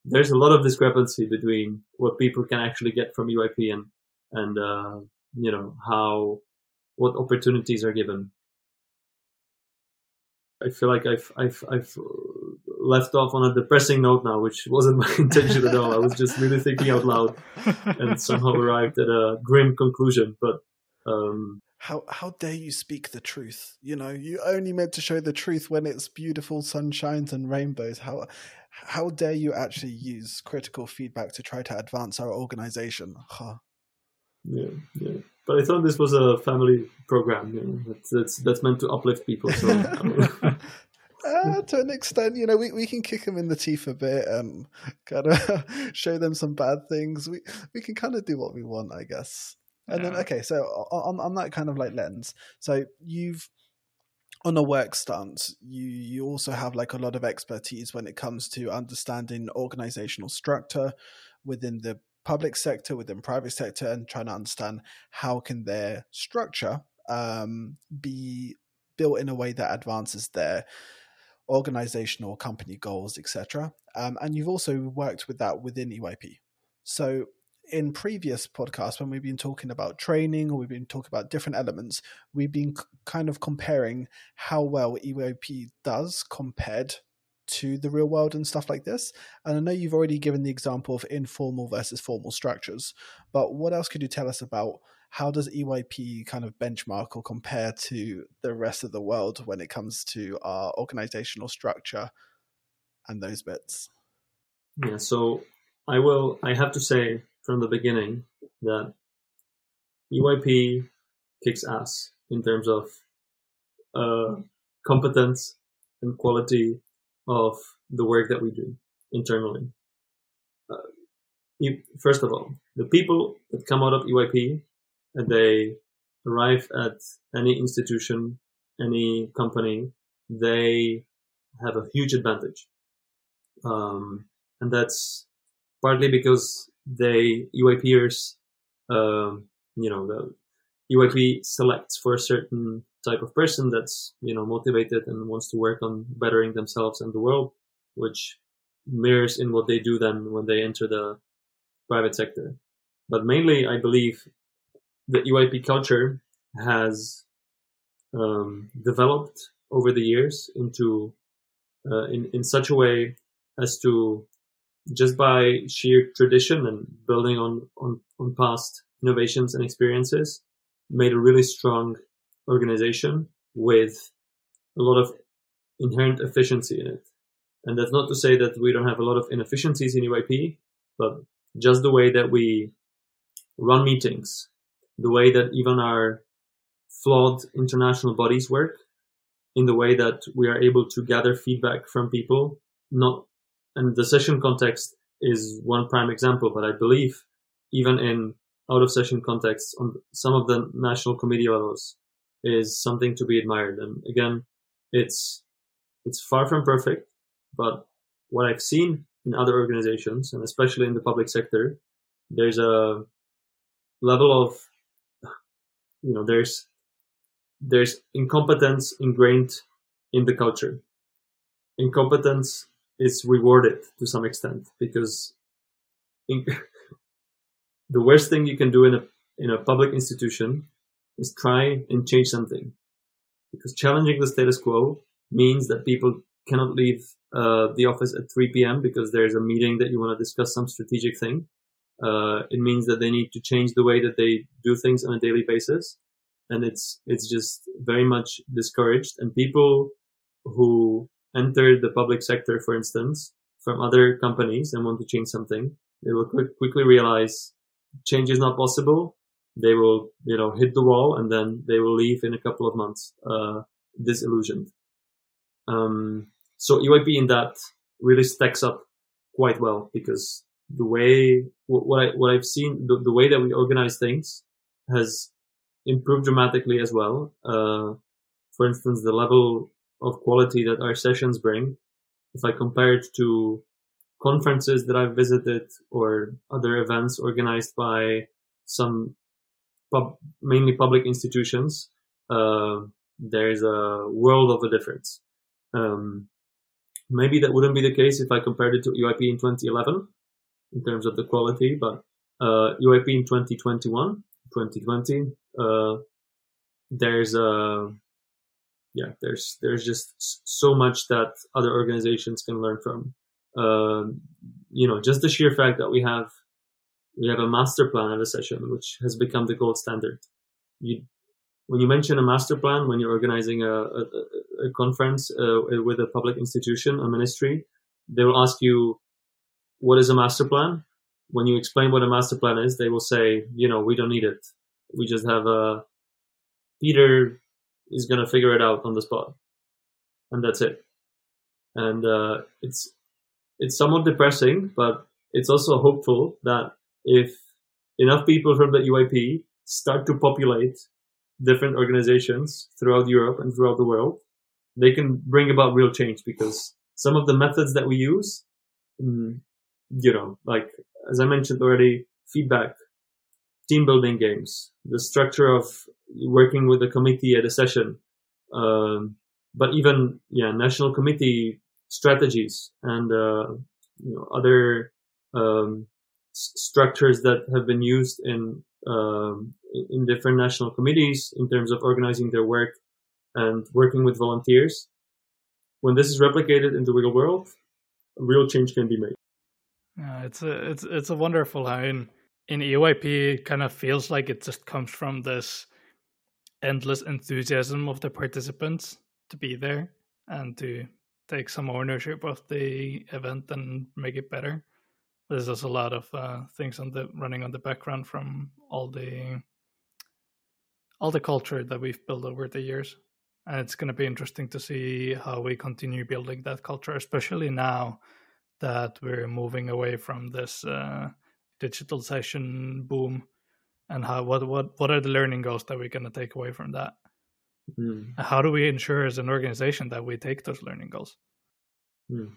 there's a lot of discrepancy between what people can actually get from EYP and and uh, you know how what opportunities are given. I feel like I've I've I've left off on a depressing note now, which wasn't (laughs) my intention at all. I was just really thinking out loud and somehow arrived at a grim conclusion. But um, how how dare you speak the truth? You know, you only meant to show the truth when it's beautiful sunshines and rainbows. How how dare you actually use critical feedback to try to advance our organization? Huh. Yeah, yeah. But I thought this was a family program. You know, that's, that's that's meant to uplift people. So uh, (laughs) (laughs) to an extent, you know, we, we can kick them in the teeth a bit and kind of (laughs) show them some bad things. We we can kind of do what we want, I guess. And yeah. then, okay, so on on that kind of like lens, so you've on a work stance, you you also have like a lot of expertise when it comes to understanding organizational structure within the public sector, within private sector, and trying to understand how can their structure um, be built in a way that advances their organizational company goals, etc. Um, and you've also worked with that within EYP. So in previous podcasts, when we've been talking about training or we've been talking about different elements, we've been c- kind of comparing how well EYP does compared to the real world and stuff like this. And I know you've already given the example of informal versus formal structures, but what else could you tell us about how does EYP kind of benchmark or compare to the rest of the world when it comes to our organizational structure and those bits? Yeah, so I will, I have to say from the beginning that EYP kicks ass in terms of uh, competence and quality of the work that we do internally. Uh, first of all, the people that come out of EYP and they arrive at any institution, any company, they have a huge advantage. Um, and that's partly because they EYPers, um, you know, the EYP selects for a certain type of person that's you know motivated and wants to work on bettering themselves and the world, which mirrors in what they do then when they enter the private sector. But mainly, I believe the EYP culture has um, developed over the years into uh, in in such a way as to just by sheer tradition and building on on, on past innovations and experiences made a really strong organization with a lot of inherent efficiency in it. And that's not to say that we don't have a lot of inefficiencies in EYP, but just the way that we run meetings, the way that even our flawed international bodies work, in the way that we are able to gather feedback from people, not, and the session context is one prime example, but I believe even in out of session contexts on some of the national committee levels, is something to be admired. And again, it's it's far from perfect, but what I've seen in other organizations, and especially in the public sector, there's a level of you know there's there's incompetence ingrained in the culture. Incompetence is rewarded to some extent because in, (laughs) the worst thing you can do in a in a public institution is try and change something. Because challenging the status quo means that people cannot leave uh, the office at 3 p.m. because there's a meeting that you want to discuss some strategic thing. Uh, it means that they need to change the way that they do things on a daily basis, and it's it's just very much discouraged. And people who enter the public sector, for instance, from other companies and want to change something, they will quick, quickly realize change is not possible. They will, you know, hit the wall and then they will leave in a couple of months, uh, disillusioned. Um, so EYP in that really stacks up quite well because the way what I what I've seen the, the way that we organize things has improved dramatically as well. Uh, for instance, the level of quality that our sessions bring, if I compare it to conferences that I've visited or other events organized by some pub, mainly public institutions, uh, there's a world of a difference. Um, maybe that wouldn't be the case if I compared it to EYP in 2011 in terms of the quality, but uh, EYP in 2021, 2020, uh, there's a yeah, there's there's just so much that other organizations can learn from. Um, you know, just the sheer fact that we have we have a master plan at a session, which has become the gold standard. You, when you mention a master plan, when you're organizing a, a, a conference uh, with a public institution, a ministry, they will ask you, "What is a master plan?" When you explain what a master plan is, they will say, "You know, we don't need it. We just have a Peter is going to figure it out on the spot, and that's it. And uh, it's it's somewhat depressing, but it's also hopeful that if enough people from the EYP start to populate different organizations throughout Europe and throughout the world, they can bring about real change because some of the methods that we use, mm, you know, like as I mentioned already, feedback, team building games, the structure of working with the committee at a session, um, but even yeah, national committee strategies and uh, you know, other um, s- structures that have been used in um, in different national committees in terms of organizing their work and working with volunteers. When this is replicated in the real world, real change can be made. It's a it's it's a wonderful how in EYP kind of feels like it just comes from this endless enthusiasm of the participants to be there and to take some ownership of the event and make it better. There's also a lot of uh, things on the running on the background from all the all the culture that we've built over the years, and it's going to be interesting to see how we continue building that culture, especially now that we're moving away from this uh, digitalization boom and how what what what are the learning goals that we're going to take away from that? Mm. how do we ensure as an organization that we take those learning goals? Mm.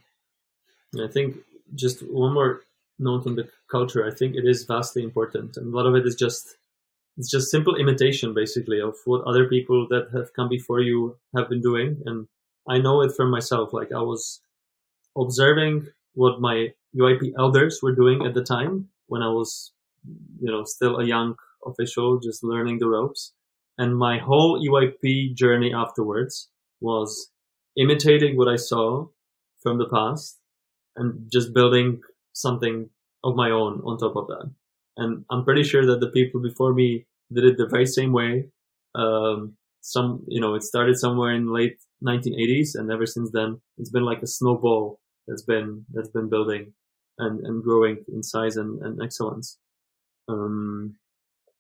i think just one more note on the culture. I think it is vastly important and a lot of it is just it's just simple imitation basically of what other people that have come before you have been doing. And i know it from myself. Like i was observing what my EYP elders were doing at the time when i was you know, still a young official, just learning the ropes. And my whole EYP journey afterwards was imitating what I saw from the past and just building something of my own on top of that. And I'm pretty sure that the people before me did it the very same way. Um, some, you know, it started somewhere in late 1980s, and ever since then, it's been like a snowball that's been that's been building and and growing in size and, and excellence. Um,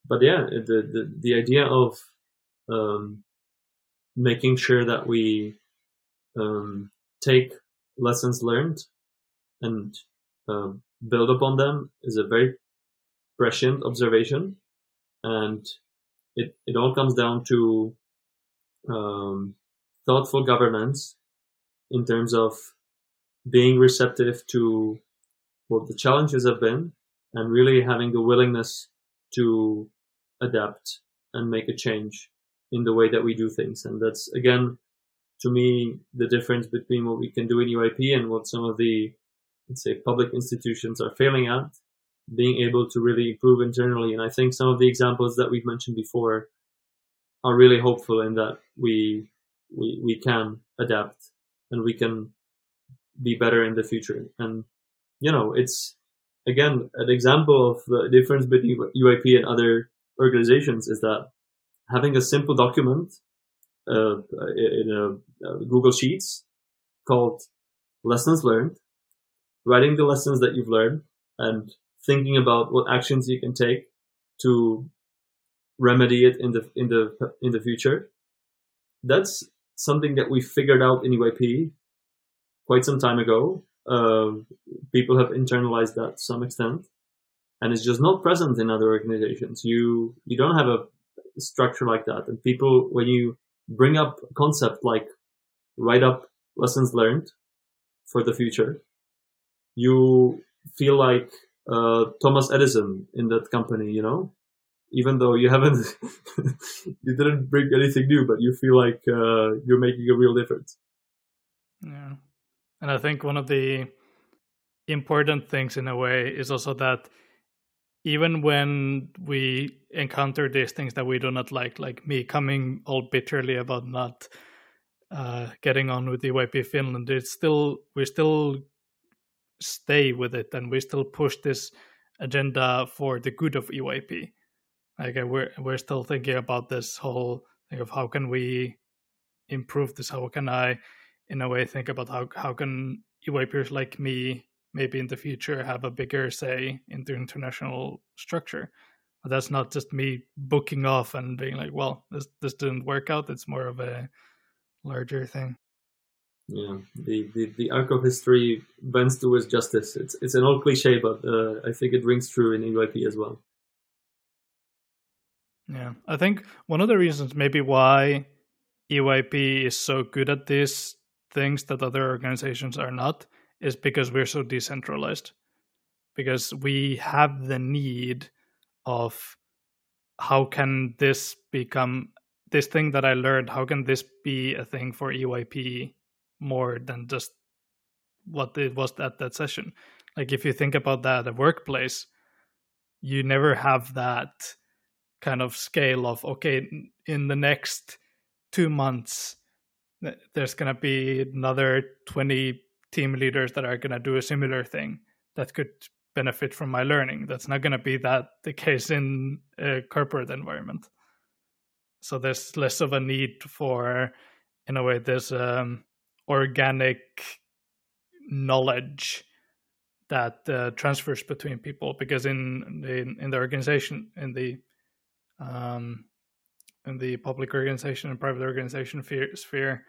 but yeah, the, the, the idea of um, making sure that we um, take lessons learned and uh, build upon them is a very prescient observation. And it, it all comes down to um, thoughtful governance in terms of being receptive to what the challenges have been and really having the willingness to adapt and make a change in the way that we do things. And that's again, to me, the difference between what we can do in EYP and what some of the, let's say, public institutions are failing at, being able to really improve internally. And I think some of the examples that we've mentioned before are really hopeful in that we we we can adapt and we can be better in the future. And you know, it's again an example of the difference between EYP and other organizations is that having a simple document uh, in a, a Google Sheets called lessons learned, writing the lessons that you've learned, and thinking about what actions you can take to remedy it in the in the in the future. That's something that we figured out in EYP quite some time ago. People have internalized that to some extent, and it's just not present in other organizations. You you don't have a structure like that, and people when you bring up a concept like write up lessons learned for the future, you feel like uh, Thomas Edison in that company, you know, even though you haven't, (laughs) you didn't bring anything new, but you feel like uh, you're making a real difference. Yeah, and I think one of the important things in a way is also that even when we encounter these things that we do not like, like me coming all bitterly about not uh, getting on with EYP Finland, it's still we still stay with it and we still push this agenda for the good of EYP. Like uh, we're we're still thinking about this whole thing of how can we improve this? How can I, in a way, think about how how can EYPers like me maybe in the future have a bigger say in the international structure? But that's not just me booking off and being like, well, this this didn't work out. It's more of a larger thing. Yeah, the, the, the arc of history bends towards justice. It's it's an old cliche, but uh, I think it rings true in EYP as well. Yeah, I think one of the reasons maybe why EYP is so good at these things that other organizations are not is because we're so decentralized. Because we have the need of how can this become this thing that I learned, how can this be a thing for EYP more than just what it was at that session? Like if you think about that at a workplace, you never have that kind of scale of okay, in the next two months, there's gonna be another twenty team leaders that are gonna do a similar thing that could benefit from my learning. That's not gonna be that the case in a corporate environment so there's less of a need for in a way this um, organic knowledge that uh, transfers between people because in the in the organization in the um, in the public organization and private organization sphere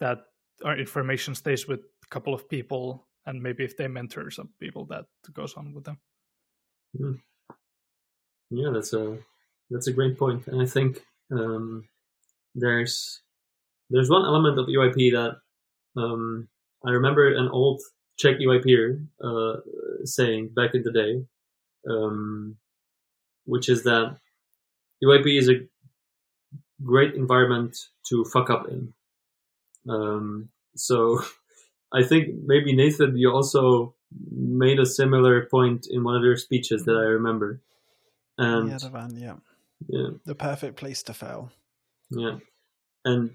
that our information stays with a couple of people and maybe if they mentor some people that goes on with them mm. yeah that's a that's a great point and i think um, there's there's one element of EYP that um, I remember an old Czech EYPer uh, saying back in the day, um, which is that EYP is a great environment to fuck up in. Um, so (laughs) I think maybe Nathan, you also made a similar point in one of your speeches that I remember. And yeah, the van, yeah yeah the perfect place to fail yeah and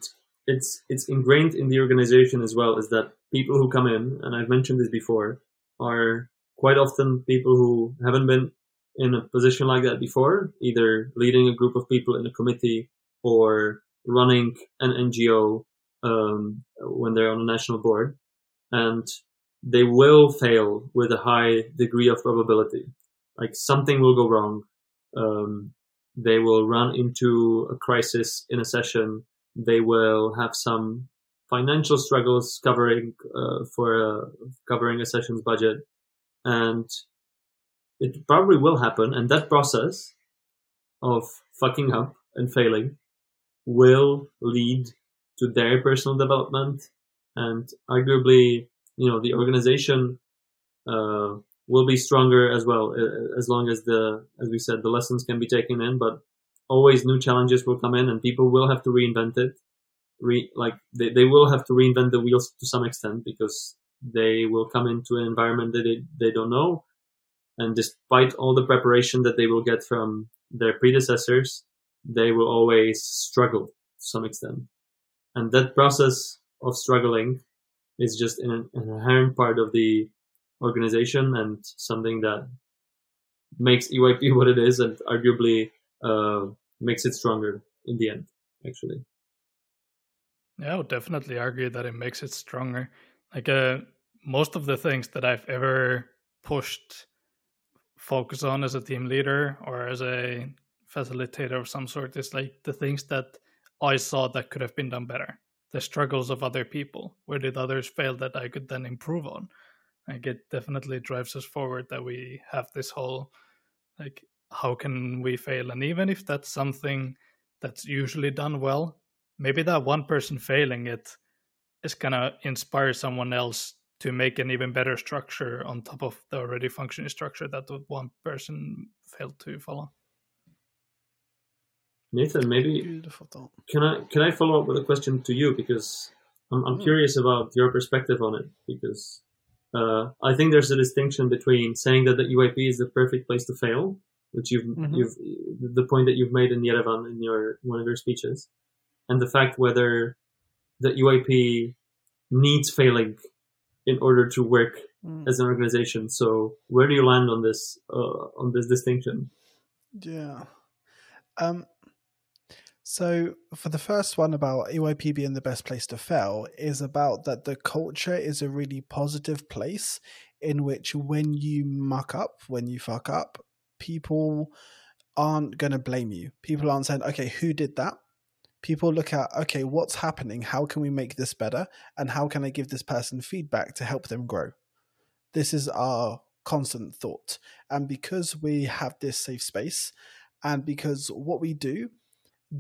it's it's ingrained in the organization as well is that people who come in and i've mentioned this before are quite often people who haven't been in a position like that before either leading a group of people in a committee or running an ngo um, when they're on a national board and they will fail with a high degree of probability like something will go wrong um, they will run into a crisis in a session. They will have some financial struggles covering uh, for uh, covering a session's budget, and it probably will happen. And that process of fucking up and failing will lead to their personal development and arguably, you know, the organization uh, will be stronger as well as long as the as we said the lessons can be taken in but always new challenges will come in and people will have to reinvent it. Re, like they, they will have to reinvent the wheels to some extent because they will come into an environment that they, they don't know. And despite all the preparation that they will get from their predecessors they will always struggle to some extent and that process of struggling is just an, inherent part of the organization and something that makes EYP (laughs) what it is and arguably uh, makes it stronger in the end, actually. Yeah, I would definitely argue that it makes it stronger. Like uh, most of the things that I've ever pushed focus on as a team leader or as a facilitator of some sort is like the things that I saw that could have been done better. The struggles of other people. Where did others fail that I could then improve on? Like it definitely drives us forward that we have this whole like how can we fail? And even if that's something that's usually done well, maybe that one person failing it is gonna inspire someone else to make an even better structure on top of the already functioning structure that one person failed to follow. Nathan, maybe Beautiful thought. can I can I follow up with a question to you because I'm, I'm Mm. curious about your perspective on it because uh, I think there's a distinction between saying that the EYP is the perfect place to fail, which you've Mhm. you've the point that you've made in Yerevan in your one of your speeches, and the fact whether the EYP needs failing in order to work Mm. as an organization. So where do you land on this uh, on this distinction? Yeah. Um. So for the first one about EYP being the best place to fail is about that the culture is a really positive place in which when you muck up, when you fuck up, people aren't going to blame you. People aren't saying, "Okay, who did that?" People look at, "Okay, what's happening? How can we make this better? And how can I give this person feedback to help them grow?" This is our constant thought. And because we have this safe space and because what we do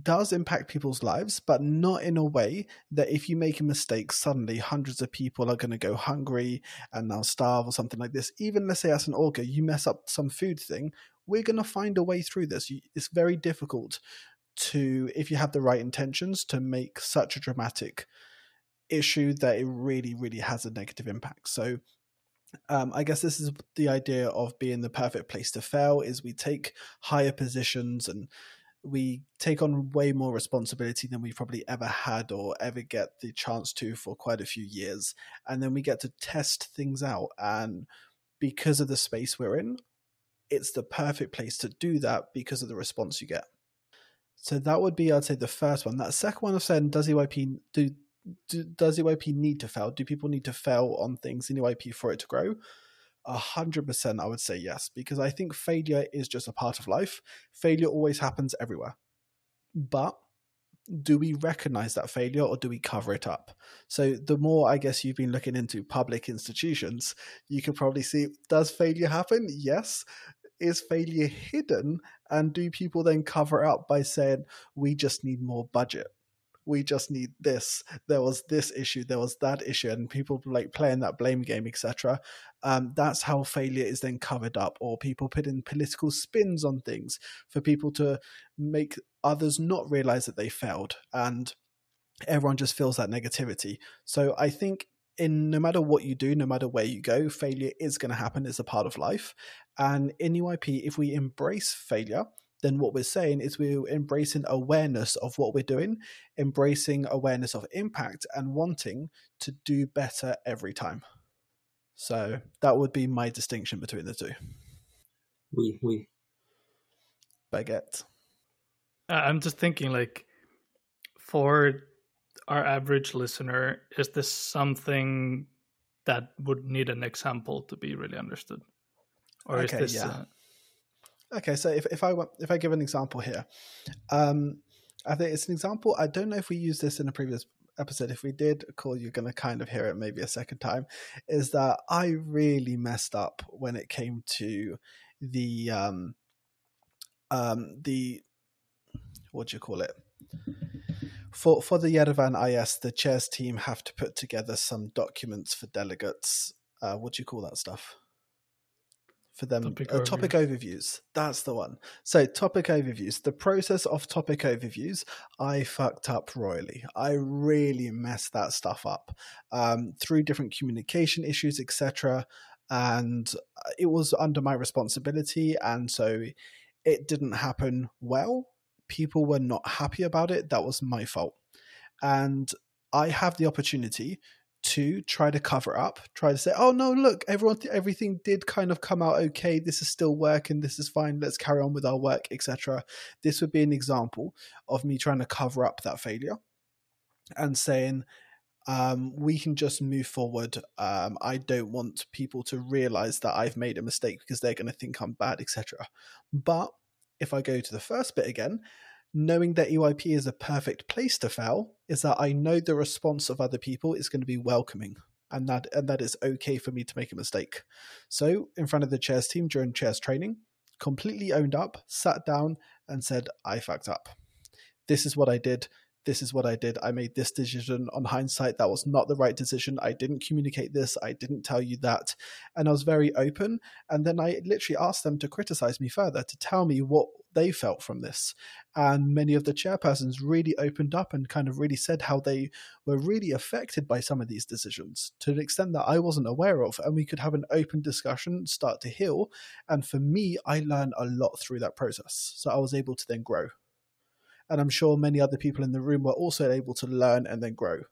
does impact people's lives, but not in a way that if you make a mistake, suddenly hundreds of people are going to go hungry and now starve or something like this. Even let's say as an orga, you mess up some food thing, we're going to find a way through this. It's very difficult to, if you have the right intentions, to make such a dramatic issue that it really, really has a negative impact. So um, I guess this is the idea of being the perfect place to fail is we take higher positions and we take on way more responsibility than we've probably ever had or ever get the chance to for quite a few years. And then we get to test things out. And because of the space we're in, it's the perfect place to do that because of the response you get. So that would be, I'd say, the first one. That second one of saying, does EYP do, do does EYP need to fail? Do people need to fail on things in EYP for it to grow? A hundred percent, I would say yes, because I think failure is just a part of life. Failure always happens everywhere. But do we recognize that failure or do we cover it up? So the more I guess you've been looking into public institutions, you could probably see does failure happen? Yes. Is failure hidden? And do people then cover it up by saying we just need more budget? We just need this. There was this issue, there was that issue, and people like playing that blame game, etc. Um, that's how failure is then covered up, or people put in political spins on things for people to make others not realize that they failed, and everyone just feels that negativity. So I think in no matter what you do, no matter where you go, failure is going to happen. It's a part of life. And in EYP, if we embrace failure, then what we're saying is we're embracing awareness of what we're doing, embracing awareness of impact, and wanting to do better every time. So that would be my distinction between the two. We we Baguette. I- I'm just thinking, like, for our average listener, is this something that would need an example to be really understood, or Okay, is this? yeah. Uh, Okay, so if, if I want if I give an example here, um, I think it's an example. I don't know if we used this in a previous episode. If we did, cool, you're gonna kind of hear it maybe a second time. Is that I really messed up when it came to the um, um, the what do you call it? For for the Yerevan IS, the chairs team have to put together some documents for delegates. Uh, what do you call that stuff? For them, Topic uh, topic overviews. That's the one. So topic overviews. The process of topic overviews, I fucked up royally. I really messed that stuff up um, through different communication issues, etc. And uh, it was under my responsibility, and so it didn't happen well. People were not happy about it. That was my fault. and I have the opportunity to try to cover up, try to say, "Oh no, look, everyone, everything did kind of come out okay. This is still working. This is fine. Let's carry on with our work, etc." This would be an example of me trying to cover up that failure and saying, um, "We can just move forward. Um, I don't want people to realize that I've made a mistake because they're going to think I'm bad, etc." But if I go to the first bit again, knowing that EYP is a perfect place to fail is that I know the response of other people is going to be welcoming and that and that is okay for me to make a mistake. So in front of the chairs team during chairs training, completely owned up, sat down and said, I fucked up. This is what I did this is what I did. I made this decision on hindsight. That was not the right decision. I didn't communicate this. I didn't tell you that. And I was very open. And then I literally asked them to criticize me further, to tell me what they felt from this. And many of the chairpersons really opened up and kind of really said how they were really affected by some of these decisions to an extent that I wasn't aware of. And we could have an open discussion, start to heal. And for me, I learned a lot through that process. So I was able to then grow and I'm sure many other people in the room were also able to learn and then grow.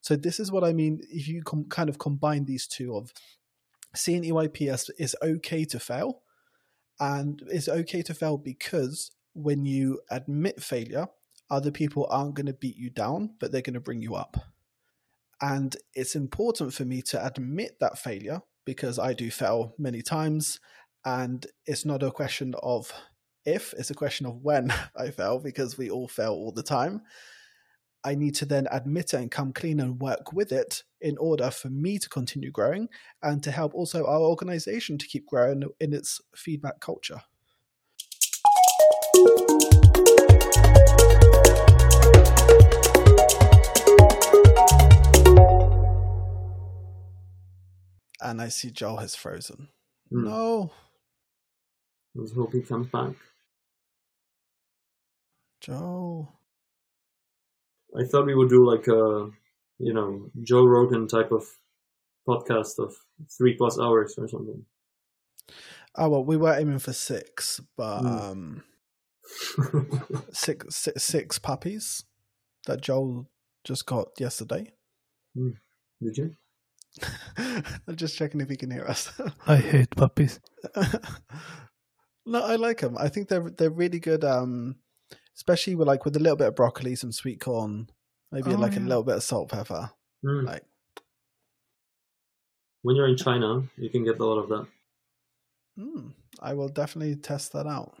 So this is what I mean. If you com- kind of combine these two of seeing EYPS is okay to fail, and it's okay to fail because when you admit failure, other people aren't going to beat you down, but they're going to bring you up. And it's important for me to admit that failure because I do fail many times. And it's not a question of if, it's a question of when (laughs) I fail because we all fail all the time. I need to then admit it and come clean and work with it in order for me to continue growing and to help also our organization to keep growing in its feedback culture. And I see Joel has frozen. Mm. No. Let's hope he comes back. Joe. I thought we would do like a, you know, Joe Rogan type of podcast of three plus hours or something. Oh well, we were aiming for six, but mm. um, six, six six puppies that Joel just got yesterday. Mm. Did you? (laughs) I'm just checking if he can hear us. I hate puppies. (laughs) no, I like them. I think they're they're really good. Um, especially with like with a little bit of broccoli, some sweet corn, maybe oh, like yeah. a little bit of salt pepper. Mm. Like when you're in China, you can get a lot of that. Mm, I will definitely test that out.